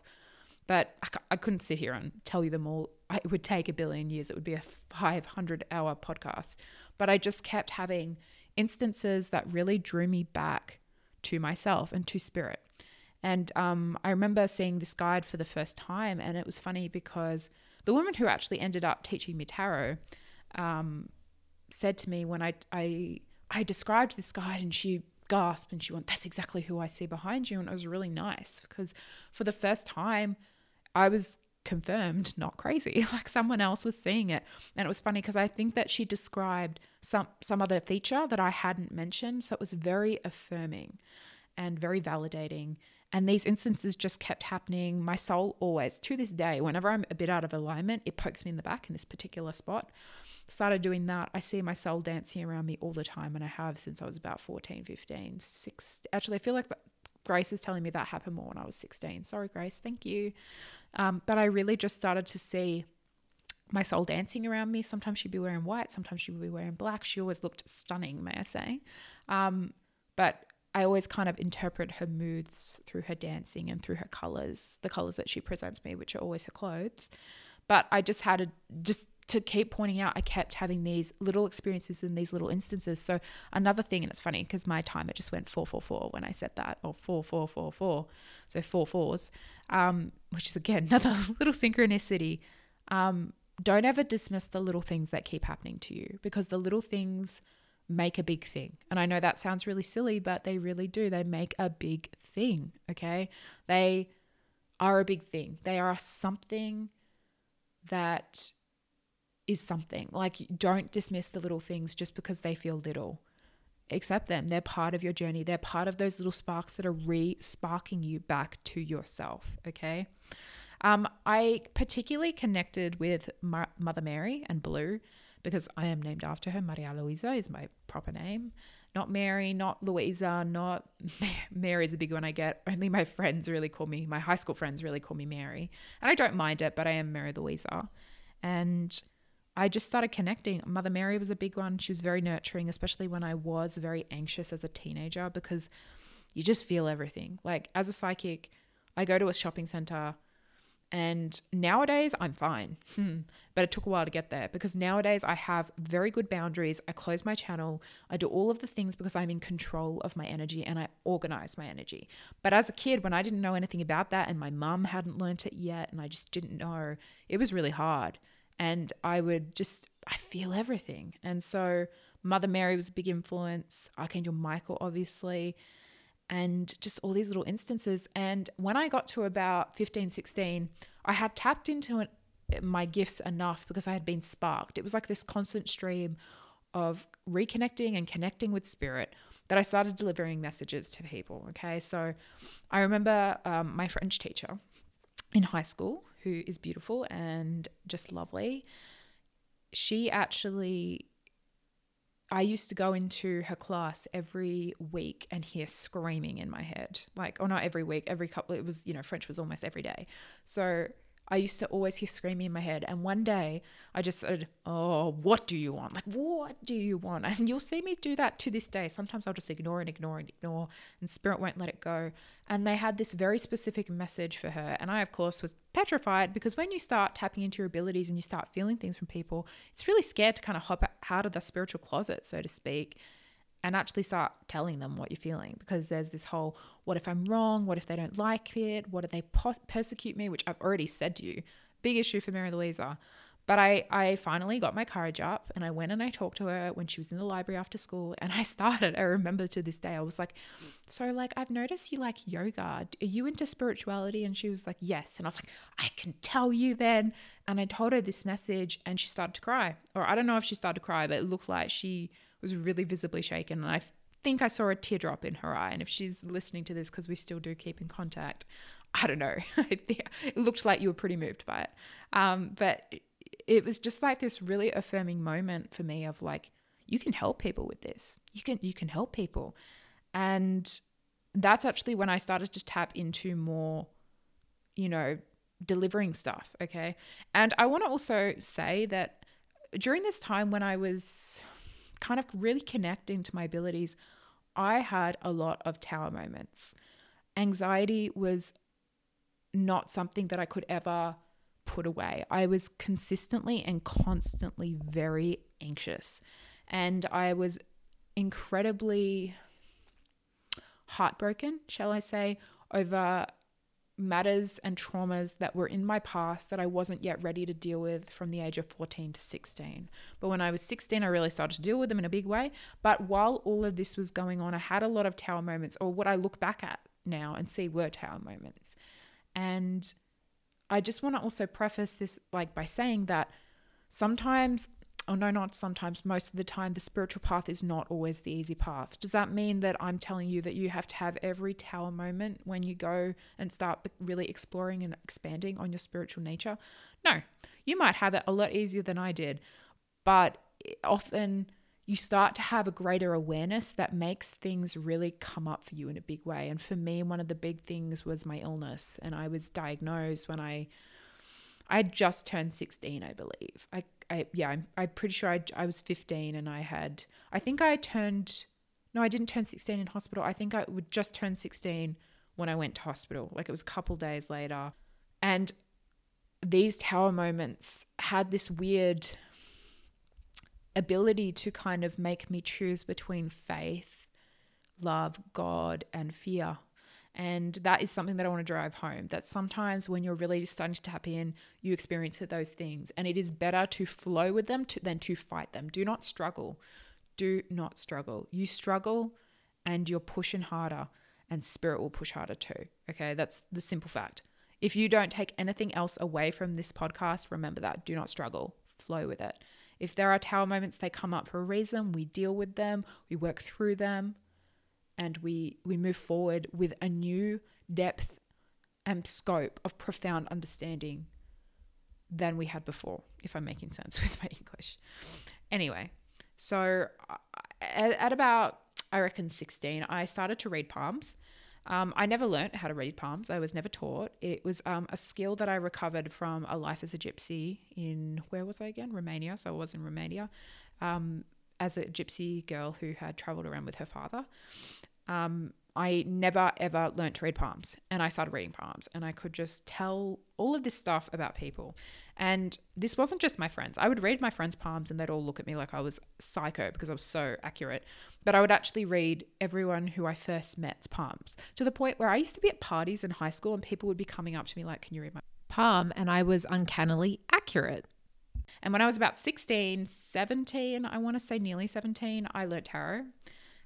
Speaker 1: But I, I couldn't sit here and tell you them all. It would take a billion years. It would be a 500 hour podcast. But I just kept having instances that really drew me back to myself and to spirit. And um, I remember seeing this guide for the first time, and it was funny because the woman who actually ended up teaching me tarot um, said to me when I, I I described this guide, and she gasped and she went, "That's exactly who I see behind you," and it was really nice because for the first time, I was confirmed not crazy like someone else was seeing it. And it was funny because i think that she described some some other feature that i hadn't mentioned so it was very affirming and very validating and these instances just kept happening my soul always to this day whenever i'm a bit out of alignment it pokes me in the back in this particular spot started doing that i see my soul dancing around me all the time and i have since i was about 14 15 6 actually i feel like Grace is telling me that happened more when I was 16. Sorry, Grace. Thank you. Um, but I really just started to see my soul dancing around me. Sometimes she'd be wearing white, sometimes she'd be wearing black. She always looked stunning, may I say. Um, but I always kind of interpret her moods through her dancing and through her colors, the colors that she presents me, which are always her clothes. But I just had to just to keep pointing out, I kept having these little experiences in these little instances. So another thing, and it's funny because my timer just went four four four when I said that, or four four four four, so four fours, um, which is again another little synchronicity. Um, don't ever dismiss the little things that keep happening to you because the little things make a big thing. And I know that sounds really silly, but they really do. They make a big thing. Okay, they are a big thing. They are something that is something. Like, don't dismiss the little things just because they feel little. Accept them. They're part of your journey. They're part of those little sparks that are re sparking you back to yourself. Okay. Um, I particularly connected with Mother Mary and Blue because I am named after her. Maria Luisa is my proper name. Not Mary, not Louisa, not Mary is a big one I get. Only my friends really call me, my high school friends really call me Mary. And I don't mind it, but I am Mary Louisa. And I just started connecting. Mother Mary was a big one. She was very nurturing, especially when I was very anxious as a teenager because you just feel everything. Like as a psychic, I go to a shopping center and nowadays I'm fine. Hmm. But it took a while to get there because nowadays I have very good boundaries. I close my channel. I do all of the things because I'm in control of my energy and I organize my energy. But as a kid, when I didn't know anything about that and my mum hadn't learnt it yet and I just didn't know, it was really hard and I would just I feel everything. And so Mother Mary was a big influence, Archangel Michael obviously, and just all these little instances and when I got to about 15 16, I had tapped into it, my gifts enough because I had been sparked. It was like this constant stream of reconnecting and connecting with spirit that I started delivering messages to people. Okay. So I remember um, my French teacher in high school who is beautiful and just lovely. She actually, I used to go into her class every week and hear screaming in my head. Like, or not every week, every couple, it was, you know, French was almost every day. So I used to always hear screaming in my head. And one day I just said, Oh, what do you want? Like, what do you want? And you'll see me do that to this day. Sometimes I'll just ignore and ignore and ignore, and spirit won't let it go. And they had this very specific message for her. And I, of course, was petrified because when you start tapping into your abilities and you start feeling things from people, it's really scared to kind of hop out of the spiritual closet, so to speak and actually start telling them what you're feeling because there's this whole what if I'm wrong? What if they don't like it? What if they persecute me? Which I've already said to you. Big issue for Mary Louisa. But I, I finally got my courage up and I went and I talked to her when she was in the library after school. And I started, I remember to this day, I was like, So, like, I've noticed you like yoga. Are you into spirituality? And she was like, Yes. And I was like, I can tell you then. And I told her this message and she started to cry. Or I don't know if she started to cry, but it looked like she was really visibly shaken. And I think I saw a teardrop in her eye. And if she's listening to this, because we still do keep in contact, I don't know. it looked like you were pretty moved by it. Um, but it was just like this really affirming moment for me of like, you can help people with this. You can you can help people. And that's actually when I started to tap into more, you know, delivering stuff. Okay. And I want to also say that during this time when I was kind of really connecting to my abilities, I had a lot of tower moments. Anxiety was not something that I could ever put away. I was consistently and constantly very anxious. And I was incredibly heartbroken, shall I say, over matters and traumas that were in my past that I wasn't yet ready to deal with from the age of 14 to 16. But when I was 16, I really started to deal with them in a big way. But while all of this was going on, I had a lot of tower moments, or what I look back at now and see were tower moments. And I just want to also preface this like by saying that sometimes oh no, not sometimes, most of the time, the spiritual path is not always the easy path. Does that mean that I'm telling you that you have to have every tower moment when you go and start really exploring and expanding on your spiritual nature? No, you might have it a lot easier than I did, but often you start to have a greater awareness that makes things really come up for you in a big way. And for me, one of the big things was my illness, and I was diagnosed when I I just turned 16, I believe. I, I yeah, I'm, I'm pretty sure I, I was 15 and I had, I think I turned, no, I didn't turn 16 in hospital. I think I would just turn 16 when I went to hospital. Like it was a couple days later. And these tower moments had this weird ability to kind of make me choose between faith, love, God, and fear. And that is something that I want to drive home that sometimes when you're really starting to tap in, you experience those things. And it is better to flow with them to, than to fight them. Do not struggle. Do not struggle. You struggle and you're pushing harder, and spirit will push harder too. Okay, that's the simple fact. If you don't take anything else away from this podcast, remember that. Do not struggle, flow with it. If there are tower moments, they come up for a reason. We deal with them, we work through them, and we we move forward with a new depth and scope of profound understanding than we had before if i'm making sense with my english anyway so at, at about i reckon 16 i started to read palms Um, I never learned how to read palms. I was never taught. It was um, a skill that I recovered from a life as a gypsy in, where was I again? Romania. So I was in Romania um, as a gypsy girl who had traveled around with her father. Um, I never ever learned to read palms and I started reading palms and I could just tell all of this stuff about people. And this wasn't just my friends. I would read my friends' palms and they'd all look at me like I was psycho because I was so accurate. But I would actually read everyone who I first met's palms to the point where I used to be at parties in high school and people would be coming up to me like, Can you read my palm? And I was uncannily accurate. And when I was about 16, 17, I want to say nearly 17, I learned tarot.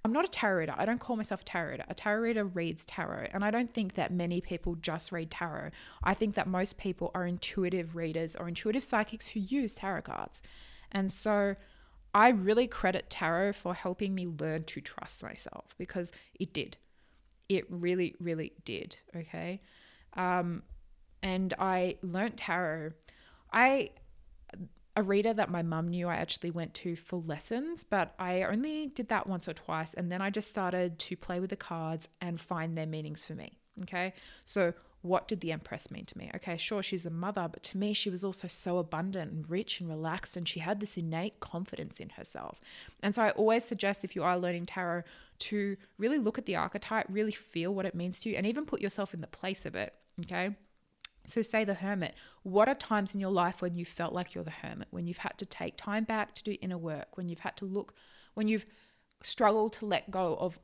Speaker 1: I'm not a tarot reader. I don't call myself a tarot reader. A tarot reader reads tarot. And I don't think that many people just read tarot. I think that most people are intuitive readers or intuitive psychics who use tarot cards. And so I really credit tarot for helping me learn to trust myself because it did. It really, really did. Okay. Um, and I learned tarot. I a reader that my mum knew I actually went to for lessons, but I only did that once or twice. And then I just started to play with the cards and find their meanings for me. Okay. So, what did the Empress mean to me? Okay, sure, she's a mother, but to me, she was also so abundant and rich and relaxed, and she had this innate confidence in herself. And so, I always suggest if you are learning tarot to really look at the archetype, really feel what it means to you, and even put yourself in the place of it. Okay. So, say the hermit. What are times in your life when you felt like you're the hermit? When you've had to take time back to do inner work? When you've had to look, when you've struggled to let go of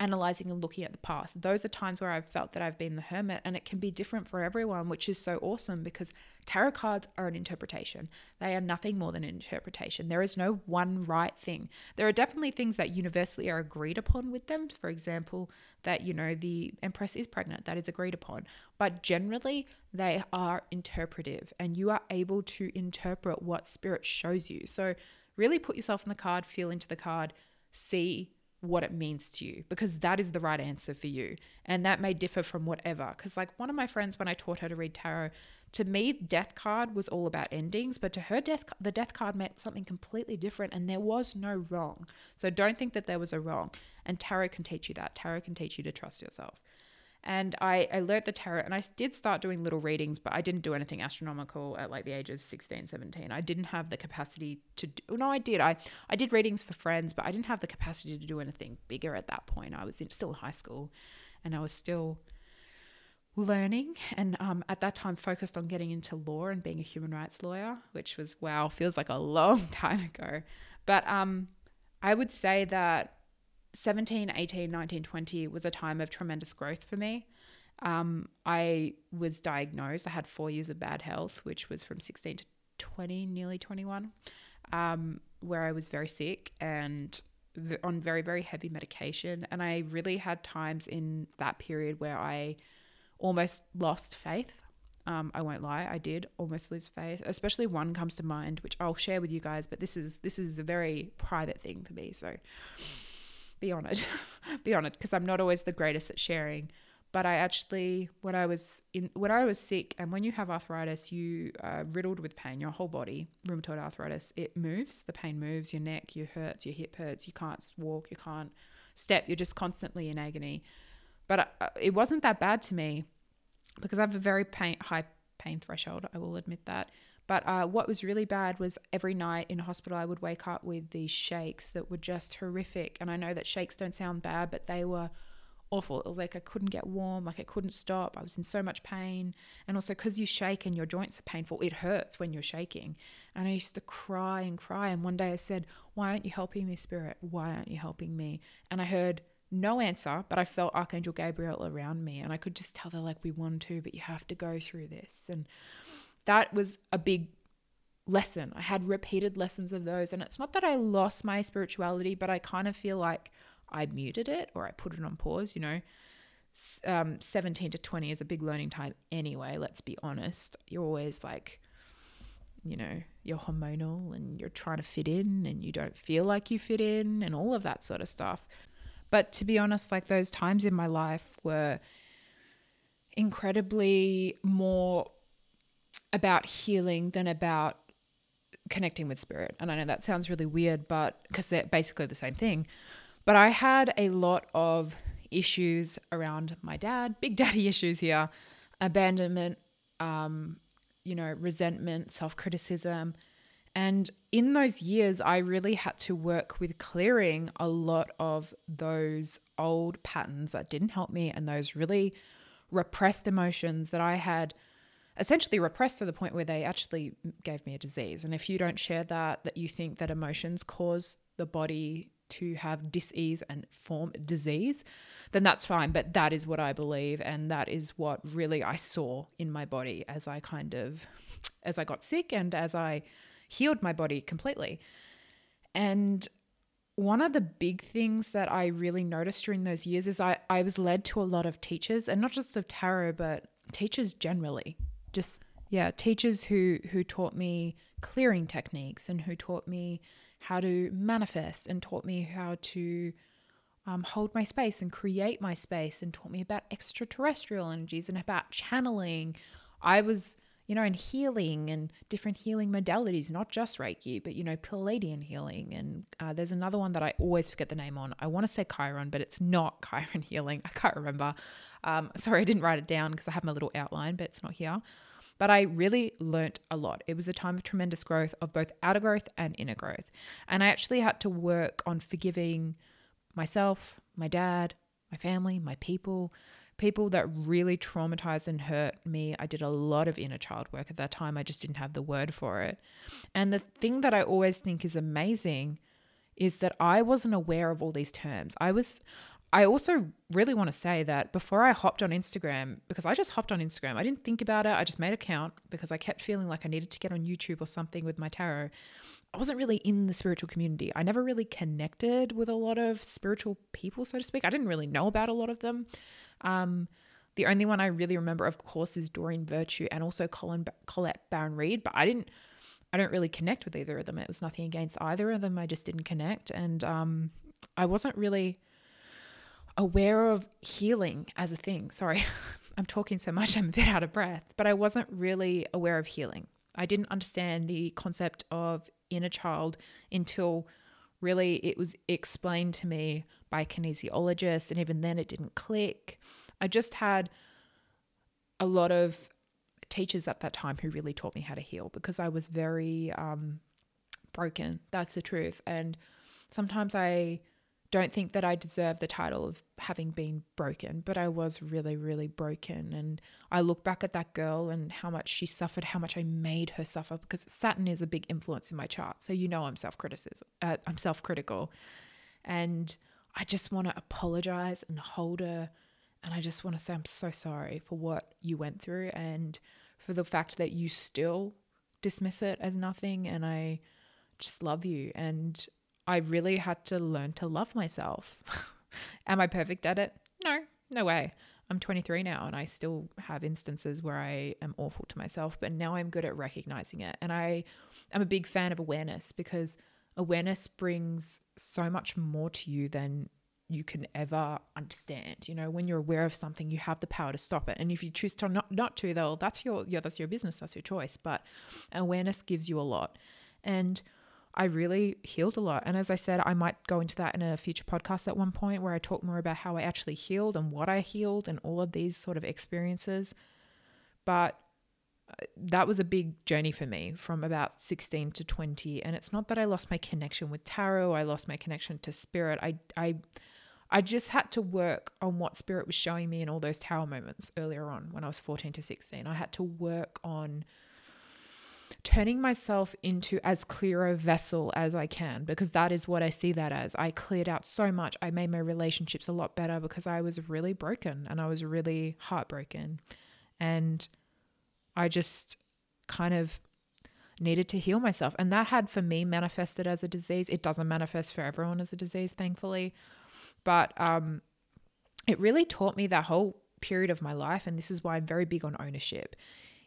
Speaker 1: analyzing and looking at the past. Those are times where I've felt that I've been the hermit, and it can be different for everyone, which is so awesome because tarot cards are an interpretation. They are nothing more than an interpretation. There is no one right thing. There are definitely things that universally are agreed upon with them. For example, that, you know, the Empress is pregnant, that is agreed upon. But generally, they are interpretive, and you are able to interpret what spirit shows you. So, really put yourself in the card, feel into the card, see what it means to you because that is the right answer for you. And that may differ from whatever. Because, like, one of my friends, when I taught her to read tarot, to me, death card was all about endings, but to her, death the death card meant something completely different, and there was no wrong. So don't think that there was a wrong. And tarot can teach you that. Tarot can teach you to trust yourself. And I, I learned the tarot and I did start doing little readings, but I didn't do anything astronomical at like the age of 16, 17. I didn't have the capacity to do, no, I did. I, I did readings for friends, but I didn't have the capacity to do anything bigger at that point. I was in, still in high school and I was still learning and um, at that time focused on getting into law and being a human rights lawyer, which was, wow, feels like a long time ago. But um, I would say that 17, 18, 19, 20 was a time of tremendous growth for me. Um, I was diagnosed. I had four years of bad health, which was from 16 to 20, nearly 21, um, where I was very sick and on very, very heavy medication. And I really had times in that period where I almost lost faith. Um, I won't lie, I did almost lose faith. Especially one comes to mind, which I'll share with you guys. But this is this is a very private thing for me. So be honest, be honest, because I'm not always the greatest at sharing. But I actually, when I was in, when I was sick, and when you have arthritis, you are riddled with pain. Your whole body, rheumatoid arthritis, it moves. The pain moves. Your neck, you hurts. Your hip hurts. You can't walk. You can't step. You're just constantly in agony. But uh, it wasn't that bad to me because I have a very pain, high pain threshold. I will admit that. But uh, what was really bad was every night in hospital, I would wake up with these shakes that were just horrific. And I know that shakes don't sound bad, but they were awful. It was like I couldn't get warm, like I couldn't stop. I was in so much pain. And also, because you shake and your joints are painful, it hurts when you're shaking. And I used to cry and cry. And one day I said, Why aren't you helping me, Spirit? Why aren't you helping me? And I heard, no answer, but I felt Archangel Gabriel around me, and I could just tell they're like, We want to, but you have to go through this. And that was a big lesson. I had repeated lessons of those. And it's not that I lost my spirituality, but I kind of feel like I muted it or I put it on pause, you know. Um, 17 to 20 is a big learning time anyway, let's be honest. You're always like, you know, you're hormonal and you're trying to fit in and you don't feel like you fit in and all of that sort of stuff. But to be honest, like those times in my life were incredibly more about healing than about connecting with spirit. And I know that sounds really weird, but because they're basically the same thing. But I had a lot of issues around my dad, big daddy issues here, abandonment, um, you know, resentment, self criticism. And in those years, I really had to work with clearing a lot of those old patterns that didn't help me and those really repressed emotions that I had essentially repressed to the point where they actually gave me a disease. And if you don't share that, that you think that emotions cause the body to have disease and form disease, then that's fine. But that is what I believe. And that is what really I saw in my body as I kind of, as I got sick and as I healed my body completely. And one of the big things that I really noticed during those years is I, I was led to a lot of teachers, and not just of tarot, but teachers generally. Just yeah, teachers who who taught me clearing techniques and who taught me how to manifest and taught me how to um, hold my space and create my space and taught me about extraterrestrial energies and about channeling. I was, you know, and healing and different healing modalities, not just Reiki, but, you know, Pleiadian healing. And uh, there's another one that I always forget the name on. I want to say Chiron, but it's not Chiron healing. I can't remember. Um, sorry, I didn't write it down because I have my little outline, but it's not here. But I really learnt a lot. It was a time of tremendous growth of both outer growth and inner growth. And I actually had to work on forgiving myself, my dad, my family, my people, people that really traumatized and hurt me. I did a lot of inner child work at that time. I just didn't have the word for it. And the thing that I always think is amazing is that I wasn't aware of all these terms. I was I also really want to say that before I hopped on Instagram, because I just hopped on Instagram, I didn't think about it. I just made an account because I kept feeling like I needed to get on YouTube or something with my tarot. I wasn't really in the spiritual community. I never really connected with a lot of spiritual people, so to speak. I didn't really know about a lot of them. Um, the only one I really remember, of course, is Doreen Virtue and also Colin Colette Baron Reid, but I didn't. I don't really connect with either of them. It was nothing against either of them. I just didn't connect, and um, I wasn't really aware of healing as a thing. Sorry, I'm talking so much, I'm a bit out of breath, but I wasn't really aware of healing. I didn't understand the concept of inner child until really it was explained to me by a kinesiologist, and even then it didn't click. I just had a lot of teachers at that time who really taught me how to heal because I was very um, broken. That's the truth. And sometimes I don't think that I deserve the title of having been broken, but I was really, really broken. And I look back at that girl and how much she suffered, how much I made her suffer, because Saturn is a big influence in my chart. So you know I'm self criticism, uh, I'm self critical, and I just want to apologize and hold her, and I just want to say I'm so sorry for what you went through and for the fact that you still dismiss it as nothing, and I just love you and I really had to learn to love myself. Am I perfect at it? No, no way. I'm 23 now and I still have instances where I am awful to myself, but now I'm good at recognizing it. And I am a big fan of awareness because awareness brings so much more to you than you can ever understand. You know, when you're aware of something, you have the power to stop it. And if you choose to not, not to, though, that's your yeah, that's your business, that's your choice. But awareness gives you a lot. And I really healed a lot. And as I said, I might go into that in a future podcast at one point where I talk more about how I actually healed and what I healed and all of these sort of experiences. But uh, that was a big journey for me from about 16 to 20 and it's not that I lost my connection with tarot I lost my connection to spirit I I I just had to work on what spirit was showing me in all those tower moments earlier on when I was 14 to 16 I had to work on turning myself into as clear a vessel as I can because that is what I see that as. I cleared out so much. I made my relationships a lot better because I was really broken and I was really heartbroken. And I just kind of needed to heal myself. And that had for me manifested as a disease. It doesn't manifest for everyone as a disease, thankfully. But um, it really taught me that whole period of my life. And this is why I'm very big on ownership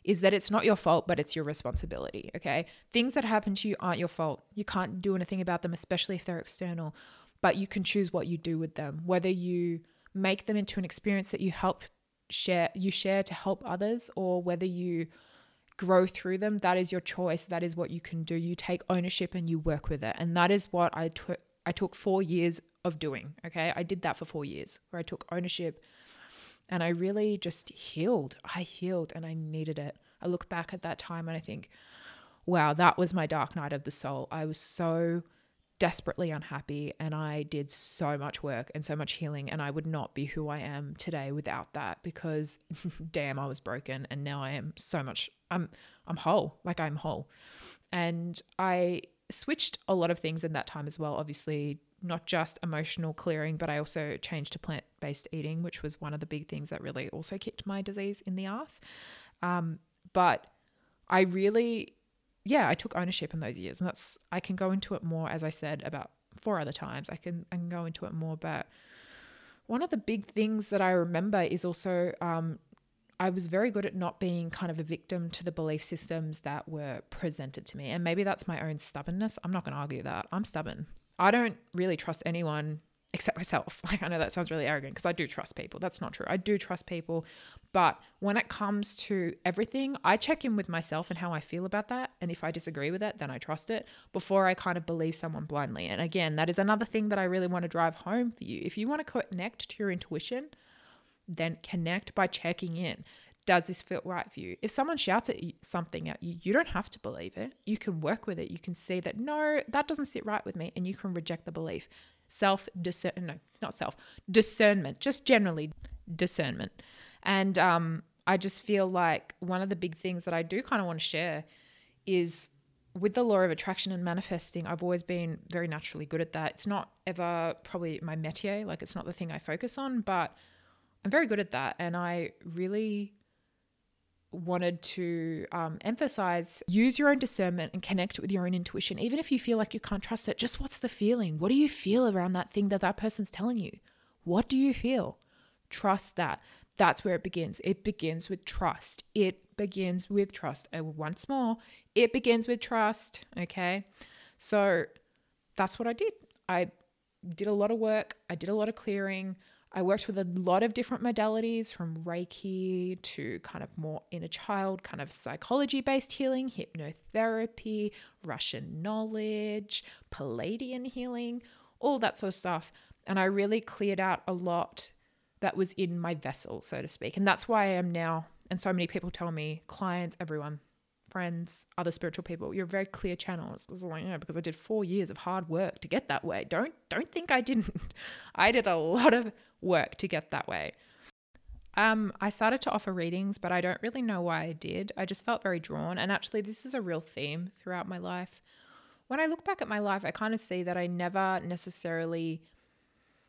Speaker 1: is that it's not your fault, but it's your responsibility. Okay. Things that happen to you aren't your fault. You can't do anything about them, especially if they're external, but you can choose what you do with them, whether you make them into an experience that you help share, you share to help others, or whether you grow through them. That is your choice. That is what you can do. You take ownership and you work with it. And that is what I took. I took four years of doing. Okay. I did that for four years where I took ownership and I really just healed. I healed and I needed it. I look back at that time and I think, wow, that was my dark night of the soul. I was so desperately unhappy and I did so much work and so much healing and I would not be who I am today without that because damn I was broken and now I am so much I'm I'm whole like I'm whole and I switched a lot of things in that time as well obviously not just emotional clearing but I also changed to plant-based eating which was one of the big things that really also kicked my disease in the ass um, but I really yeah, I took ownership in those years. And that's, I can go into it more, as I said, about four other times. I can, I can go into it more. But one of the big things that I remember is also, um, I was very good at not being kind of a victim to the belief systems that were presented to me. And maybe that's my own stubbornness. I'm not going to argue that. I'm stubborn. I don't really trust anyone except myself. Like I know that sounds really arrogant because I do trust people. That's not true. I do trust people, but when it comes to everything, I check in with myself and how I feel about that, and if I disagree with it, then I trust it before I kind of believe someone blindly. And again, that is another thing that I really want to drive home for you. If you want to connect to your intuition, then connect by checking in. Does this feel right for you? If someone shouts at you, something at you, you don't have to believe it. You can work with it. You can see that no, that doesn't sit right with me, and you can reject the belief self discern no not self discernment just generally discernment and um i just feel like one of the big things that i do kind of want to share is with the law of attraction and manifesting i've always been very naturally good at that it's not ever probably my métier like it's not the thing i focus on but i'm very good at that and i really wanted to um, emphasize use your own discernment and connect with your own intuition even if you feel like you can't trust it. Just what's the feeling? What do you feel around that thing that that person's telling you? What do you feel? Trust that. That's where it begins. It begins with trust. It begins with trust. And once more it begins with trust okay? So that's what i did. I did a lot of work. I did a lot of clearing I worked with a lot of different modalities from Reiki to kind of more inner child, kind of psychology based healing, hypnotherapy, Russian knowledge, Pleiadian healing, all that sort of stuff. And I really cleared out a lot that was in my vessel, so to speak. And that's why I am now, and so many people tell me, clients, everyone, friends, other spiritual people, you're very clear channel. It's like, because I did four years of hard work to get that way. Don't don't think I didn't. I did a lot of work to get that way. Um, I started to offer readings, but I don't really know why I did. I just felt very drawn. And actually, this is a real theme throughout my life. When I look back at my life, I kind of see that I never necessarily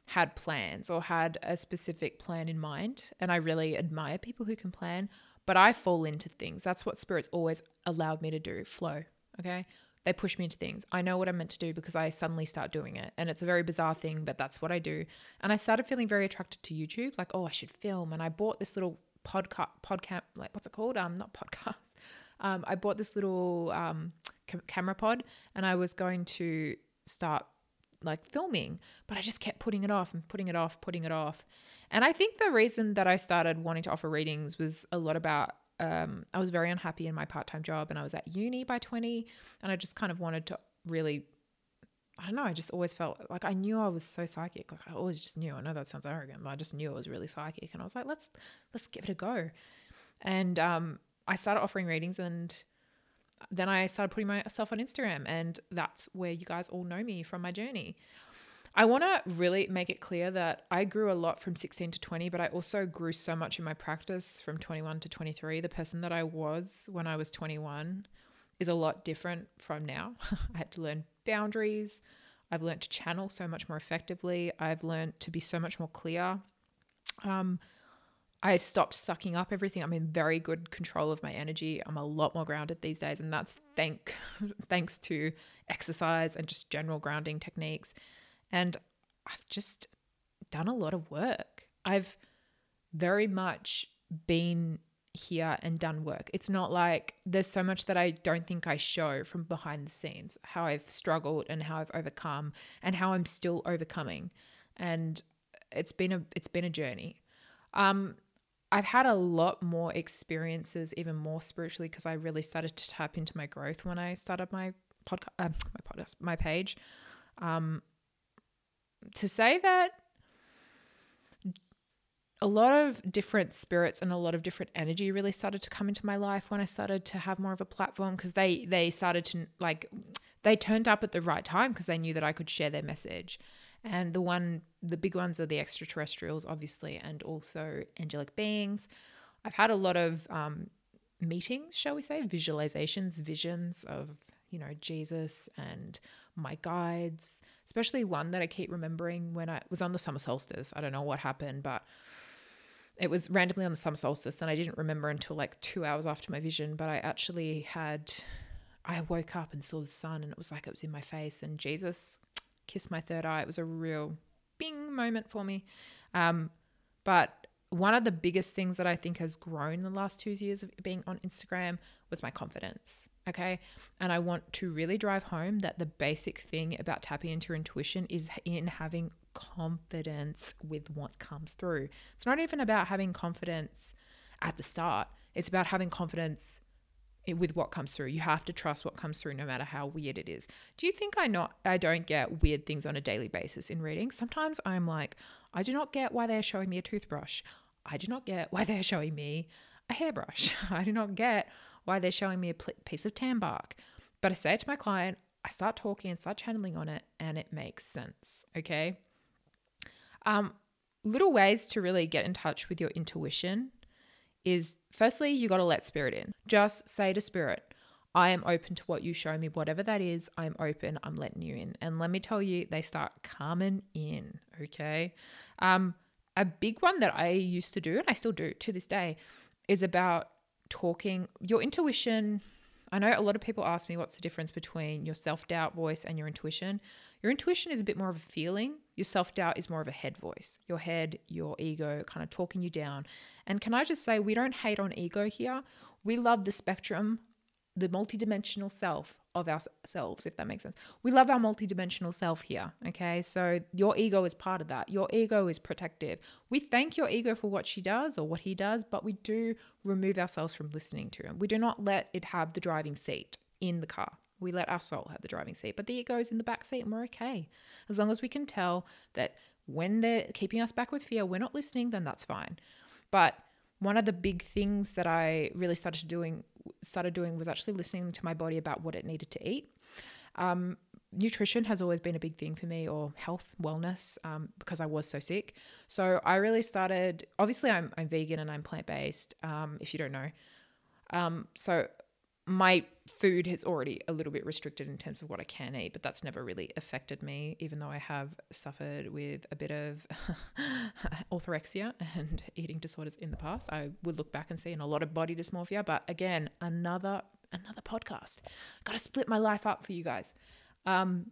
Speaker 1: had plans or had a specific plan in mind. And I really admire people who can plan but I fall into things. That's what spirits always allowed me to do flow. Okay. They push me into things. I know what I'm meant to do because I suddenly start doing it. And it's a very bizarre thing, but that's what I do. And I started feeling very attracted to YouTube. Like, oh, I should film. And I bought this little podcast, podcast, like, what's it called? Um, not podcast. Um, I bought this little um, camera pod and I was going to start like filming, but I just kept putting it off and putting it off, putting it off. And I think the reason that I started wanting to offer readings was a lot about um, I was very unhappy in my part time job and I was at uni by 20 and I just kind of wanted to really I don't know, I just always felt like I knew I was so psychic. Like I always just knew. I know that sounds arrogant, but I just knew I was really psychic and I was like, let's let's give it a go. And um, I started offering readings and then I started putting myself on Instagram and that's where you guys all know me from my journey. I want to really make it clear that I grew a lot from 16 to 20, but I also grew so much in my practice from 21 to 23. The person that I was when I was 21 is a lot different from now. I had to learn boundaries. I've learned to channel so much more effectively. I've learned to be so much more clear. Um, I've stopped sucking up everything. I'm in very good control of my energy. I'm a lot more grounded these days, and that's thank thanks to exercise and just general grounding techniques. And I've just done a lot of work. I've very much been here and done work. It's not like there's so much that I don't think I show from behind the scenes, how I've struggled and how I've overcome and how I'm still overcoming. And it's been a it's been a journey. Um I've had a lot more experiences, even more spiritually, because I really started to tap into my growth when I started my podcast, uh, my podcast, my page. Um, to say that a lot of different spirits and a lot of different energy really started to come into my life when I started to have more of a platform because they they started to like they turned up at the right time because they knew that I could share their message. And the one the big ones are the extraterrestrials obviously and also angelic beings. I've had a lot of um, meetings, shall we say, visualizations, visions of you know, Jesus and my guides, especially one that I keep remembering when I was on the summer solstice. I don't know what happened, but it was randomly on the summer solstice and I didn't remember until like two hours after my vision, but I actually had, I woke up and saw the sun and it was like it was in my face and Jesus kissed my third eye. It was a real bing moment for me. Um, but one of the biggest things that I think has grown the last two years of being on Instagram was my confidence. Okay. And I want to really drive home that the basic thing about tapping into your intuition is in having confidence with what comes through. It's not even about having confidence at the start, it's about having confidence with what comes through. You have to trust what comes through no matter how weird it is. Do you think I not I don't get weird things on a daily basis in reading? Sometimes I'm like, I do not get why they are showing me a toothbrush. I do not get why they are showing me a hairbrush. I do not get why they're showing me a piece of tan bark. But I say it to my client, I start talking and start channeling on it, and it makes sense. Okay. Um, little ways to really get in touch with your intuition is firstly, you got to let spirit in. Just say to spirit, I am open to what you show me, whatever that is. I'm open. I'm letting you in. And let me tell you, they start coming in. Okay. Um, a big one that I used to do, and I still do to this day, is about talking your intuition I know a lot of people ask me what's the difference between your self doubt voice and your intuition. Your intuition is a bit more of a feeling, your self doubt is more of a head voice, your head, your ego kind of talking you down. And can I just say, we don't hate on ego here. We love the spectrum the multidimensional self of ourselves, if that makes sense. We love our multidimensional self here. Okay. So your ego is part of that. Your ego is protective. We thank your ego for what she does or what he does, but we do remove ourselves from listening to him. We do not let it have the driving seat in the car. We let our soul have the driving seat, but the ego is in the back seat and we're okay. As long as we can tell that when they're keeping us back with fear, we're not listening, then that's fine. But one of the big things that I really started doing started doing was actually listening to my body about what it needed to eat. Um, nutrition has always been a big thing for me, or health, wellness, um, because I was so sick. So I really started. Obviously, I'm I'm vegan and I'm plant based. Um, if you don't know, um, so my food is already a little bit restricted in terms of what I can eat, but that's never really affected me, even though I have suffered with a bit of orthorexia and eating disorders in the past. I would look back and see and a lot of body dysmorphia, but again, another another podcast. Got to split my life up for you guys. Um,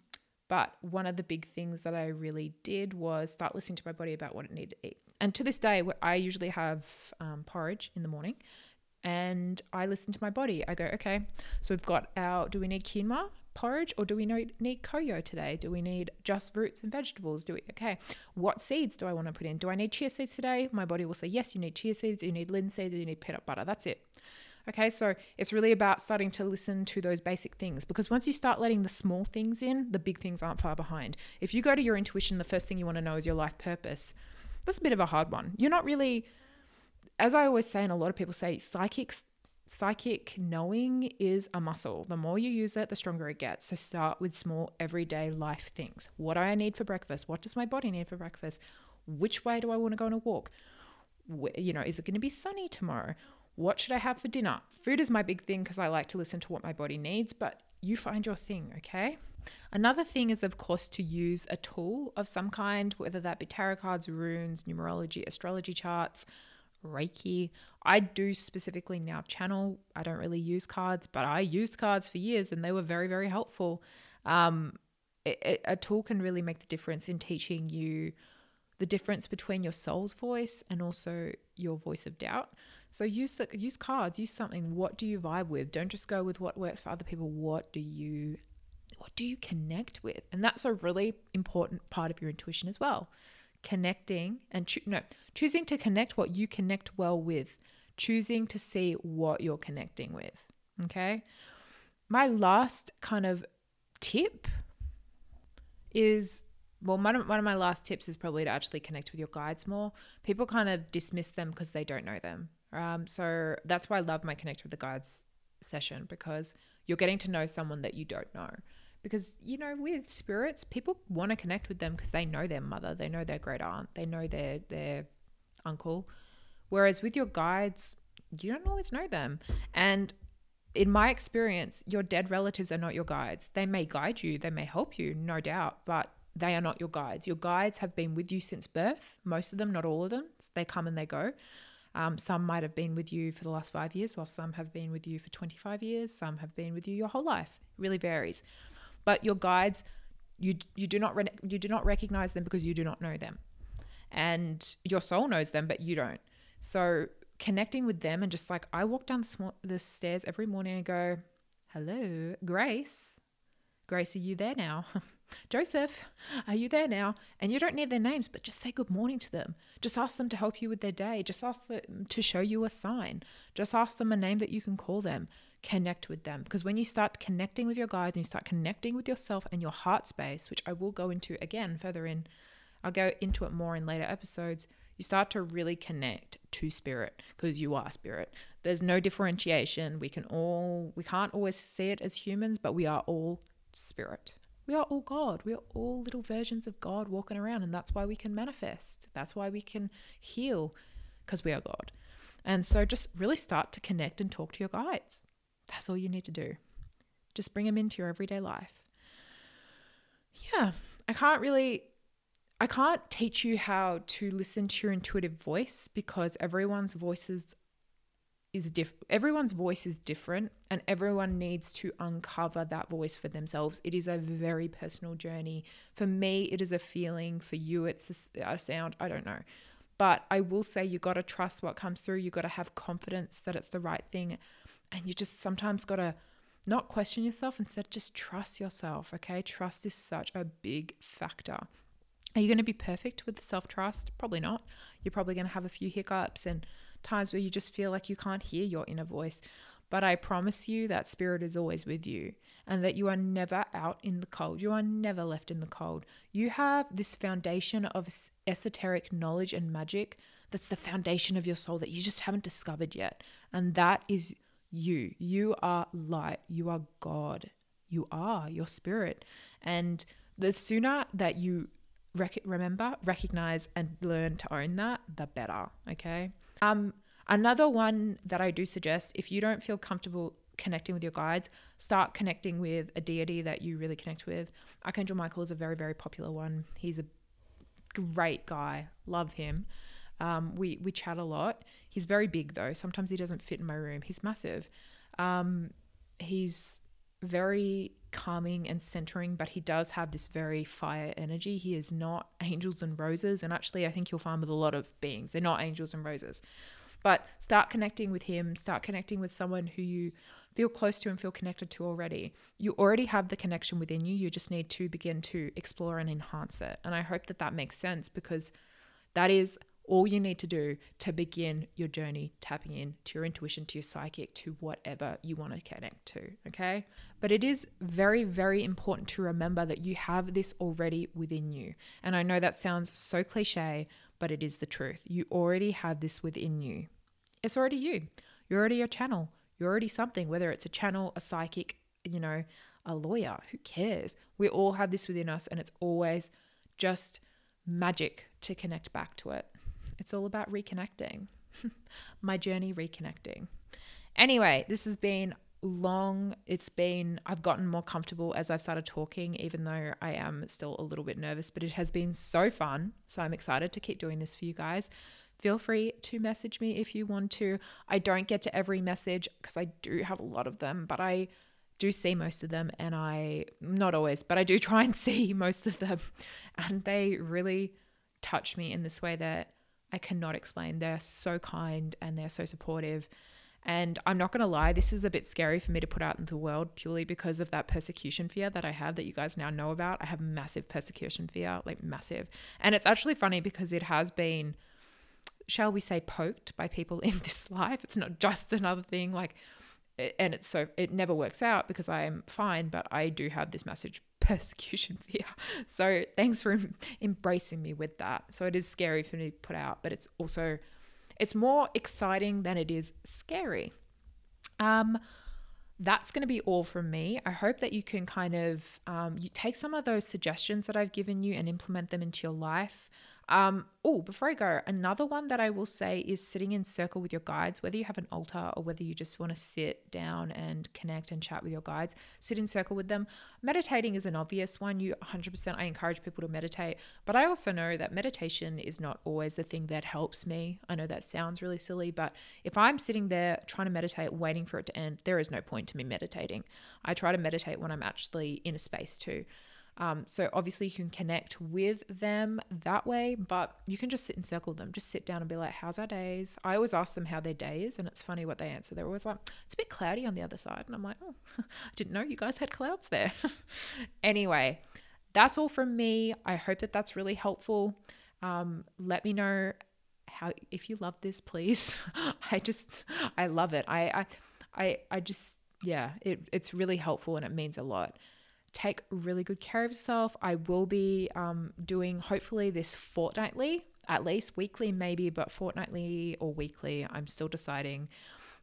Speaker 1: but one of the big things that I really did was start listening to my body about what it needed to eat. And to this day, I usually have um, porridge in the morning and I listen to my body. I go, okay, so we've got our, do we need quinoa porridge or do we need CoYo today? Do we need just roots and vegetables? Do we, okay, what seeds do I want to put in? Do I need chia seeds today? My body will say, yes, you need chia seeds, you need linseed, you need peanut butter. That's it. Okay, so it's really about starting to listen to those basic things because once you start letting the small things in, the big things aren't far behind. If you go to your intuition, the first thing you want to know is your life purpose. That's a bit of a hard one. You're not really as I always say, and a lot of people say, psychics psychic knowing is a muscle. The more you use it, the stronger it gets. So start with small everyday life things. What do I need for breakfast? What does my body need for breakfast? Which way do I want to go on a walk? You know, is it going to be sunny tomorrow? What should I have for dinner? Food is my big thing because I like to listen to what my body needs, but you find your thing, okay? Another thing is, of course, to use a tool of some kind, whether that be tarot cards, runes, numerology, astrology charts, Reiki. I do specifically now channel. I don't really use cards, but I used cards for years and they were very, very helpful. Um, it, it, a tool can really make the difference in teaching you the difference between your soul's voice and also your voice of doubt. So use the use cards, use something. What do you vibe with? Don't just go with what works for other people. What do you what do you connect with? And that's a really important part of your intuition as well connecting and cho- no, choosing to connect what you connect well with, choosing to see what you're connecting with. Okay. My last kind of tip is well, one of, one of my last tips is probably to actually connect with your guides more. People kind of dismiss them because they don't know them. Um, so that's why I love my connect with the guides session because you're getting to know someone that you don't know. Because, you know, with spirits, people want to connect with them because they know their mother, they know their great aunt, they know their, their uncle. Whereas with your guides, you don't always know them. And in my experience, your dead relatives are not your guides. They may guide you, they may help you, no doubt, but they are not your guides. Your guides have been with you since birth, most of them, not all of them. They come and they go. Um, some might have been with you for the last five years, while some have been with you for 25 years. Some have been with you your whole life. It really varies. But your guides, you you do not re- you do not recognize them because you do not know them, and your soul knows them, but you don't. So connecting with them and just like I walk down the, sm- the stairs every morning and go, "Hello, Grace. Grace, are you there now?" Joseph, are you there now? And you don't need their names, but just say good morning to them. Just ask them to help you with their day. Just ask them to show you a sign. Just ask them a name that you can call them. Connect with them. Because when you start connecting with your guides and you start connecting with yourself and your heart space, which I will go into again further in, I'll go into it more in later episodes. You start to really connect to spirit because you are spirit. There's no differentiation. We can all, we can't always see it as humans, but we are all spirit. We are all God. We are all little versions of God walking around. And that's why we can manifest. That's why we can heal because we are God. And so just really start to connect and talk to your guides. That's all you need to do. Just bring them into your everyday life. Yeah, I can't really I can't teach you how to listen to your intuitive voice because everyone's voices is different. Everyone's voice is different, and everyone needs to uncover that voice for themselves. It is a very personal journey. For me, it is a feeling. For you, it's a, a sound. I don't know. But I will say you got to trust what comes through. You got to have confidence that it's the right thing. And you just sometimes got to not question yourself, instead, just trust yourself. Okay. Trust is such a big factor. Are you going to be perfect with self trust? Probably not. You're probably going to have a few hiccups and times where you just feel like you can't hear your inner voice. But I promise you that spirit is always with you and that you are never out in the cold. You are never left in the cold. You have this foundation of esoteric knowledge and magic that's the foundation of your soul that you just haven't discovered yet. And that is you. You are light. You are God. You are your spirit. And the sooner that you rec- remember, recognize, and learn to own that, the better. Okay. Um, another one that I do suggest if you don't feel comfortable connecting with your guides, start connecting with a deity that you really connect with. Archangel Michael is a very, very popular one. He's a great guy. Love him. Um, we we chat a lot. He's very big though. Sometimes he doesn't fit in my room. He's massive. Um, he's very calming and centering, but he does have this very fire energy. He is not angels and roses. And actually, I think you'll find with a lot of beings, they're not angels and roses. But start connecting with him, start connecting with someone who you feel close to and feel connected to already. You already have the connection within you. You just need to begin to explore and enhance it. And I hope that that makes sense because that is all you need to do to begin your journey tapping in to your intuition, to your psychic, to whatever you want to connect to. Okay. But it is very, very important to remember that you have this already within you. And I know that sounds so cliche, but it is the truth. You already have this within you. It's already you. You're already a channel. You're already something, whether it's a channel, a psychic, you know, a lawyer, who cares? We all have this within us, and it's always just magic to connect back to it. It's all about reconnecting. My journey reconnecting. Anyway, this has been long. It's been, I've gotten more comfortable as I've started talking, even though I am still a little bit nervous, but it has been so fun. So I'm excited to keep doing this for you guys. Feel free to message me if you want to. I don't get to every message because I do have a lot of them, but I do see most of them and I, not always, but I do try and see most of them. And they really touch me in this way that I cannot explain. They're so kind and they're so supportive. And I'm not going to lie, this is a bit scary for me to put out into the world purely because of that persecution fear that I have that you guys now know about. I have massive persecution fear, like massive. And it's actually funny because it has been, shall we say, poked by people in this life. It's not just another thing. Like, and it's so, it never works out because I am fine, but I do have this massive persecution fear. So thanks for embracing me with that. So it is scary for me to put out, but it's also it's more exciting than it is scary. Um, that's going to be all from me. I hope that you can kind of um, you take some of those suggestions that I've given you and implement them into your life. Um, oh, before I go, another one that I will say is sitting in circle with your guides, whether you have an altar or whether you just want to sit down and connect and chat with your guides, sit in circle with them. Meditating is an obvious one. You 100%, I encourage people to meditate, but I also know that meditation is not always the thing that helps me. I know that sounds really silly, but if I'm sitting there trying to meditate, waiting for it to end, there is no point to me meditating. I try to meditate when I'm actually in a space too. Um, so obviously you can connect with them that way, but you can just sit and circle them. Just sit down and be like, "How's our days?" I always ask them how their day is, and it's funny what they answer. They're always like, "It's a bit cloudy on the other side," and I'm like, "Oh, I didn't know you guys had clouds there." anyway, that's all from me. I hope that that's really helpful. Um, let me know how if you love this, please. I just I love it. I I I, I just yeah, it, it's really helpful and it means a lot take really good care of yourself. I will be um, doing hopefully this fortnightly, at least weekly, maybe, but fortnightly or weekly. I'm still deciding.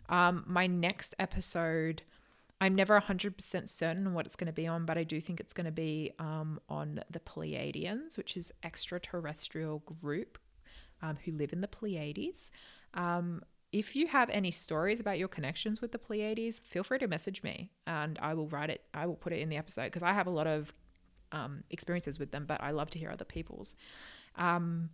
Speaker 1: Um, my next episode, I'm never 100% certain what it's going to be on, but I do think it's going to be um, on the Pleiadians, which is extraterrestrial group um, who live in the Pleiades. If you have any stories about your connections with the Pleiades, feel free to message me and I will write it. I will put it in the episode because I have a lot of um, experiences with them, but I love to hear other people's. Um,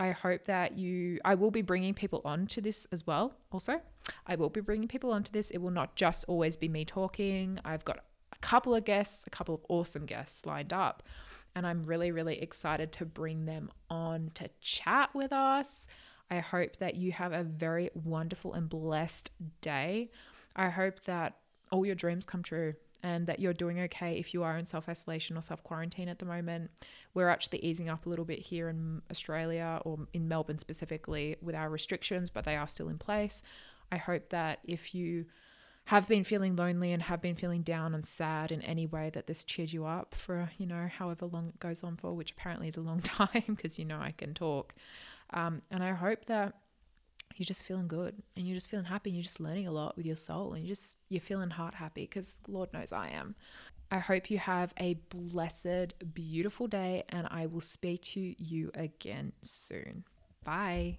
Speaker 1: I hope that you, I will be bringing people on to this as well. Also, I will be bringing people onto this. It will not just always be me talking. I've got a couple of guests, a couple of awesome guests lined up, and I'm really, really excited to bring them on to chat with us. I hope that you have a very wonderful and blessed day. I hope that all your dreams come true and that you're doing okay if you are in self isolation or self quarantine at the moment. We're actually easing up a little bit here in Australia or in Melbourne specifically with our restrictions, but they are still in place. I hope that if you have been feeling lonely and have been feeling down and sad in any way that this cheered you up for, you know, however long it goes on for, which apparently is a long time because, you know, I can talk. Um, and I hope that you're just feeling good and you're just feeling happy and you're just learning a lot with your soul and you just you're feeling heart happy because Lord knows I am. I hope you have a blessed, beautiful day and I will speak to you again soon. Bye.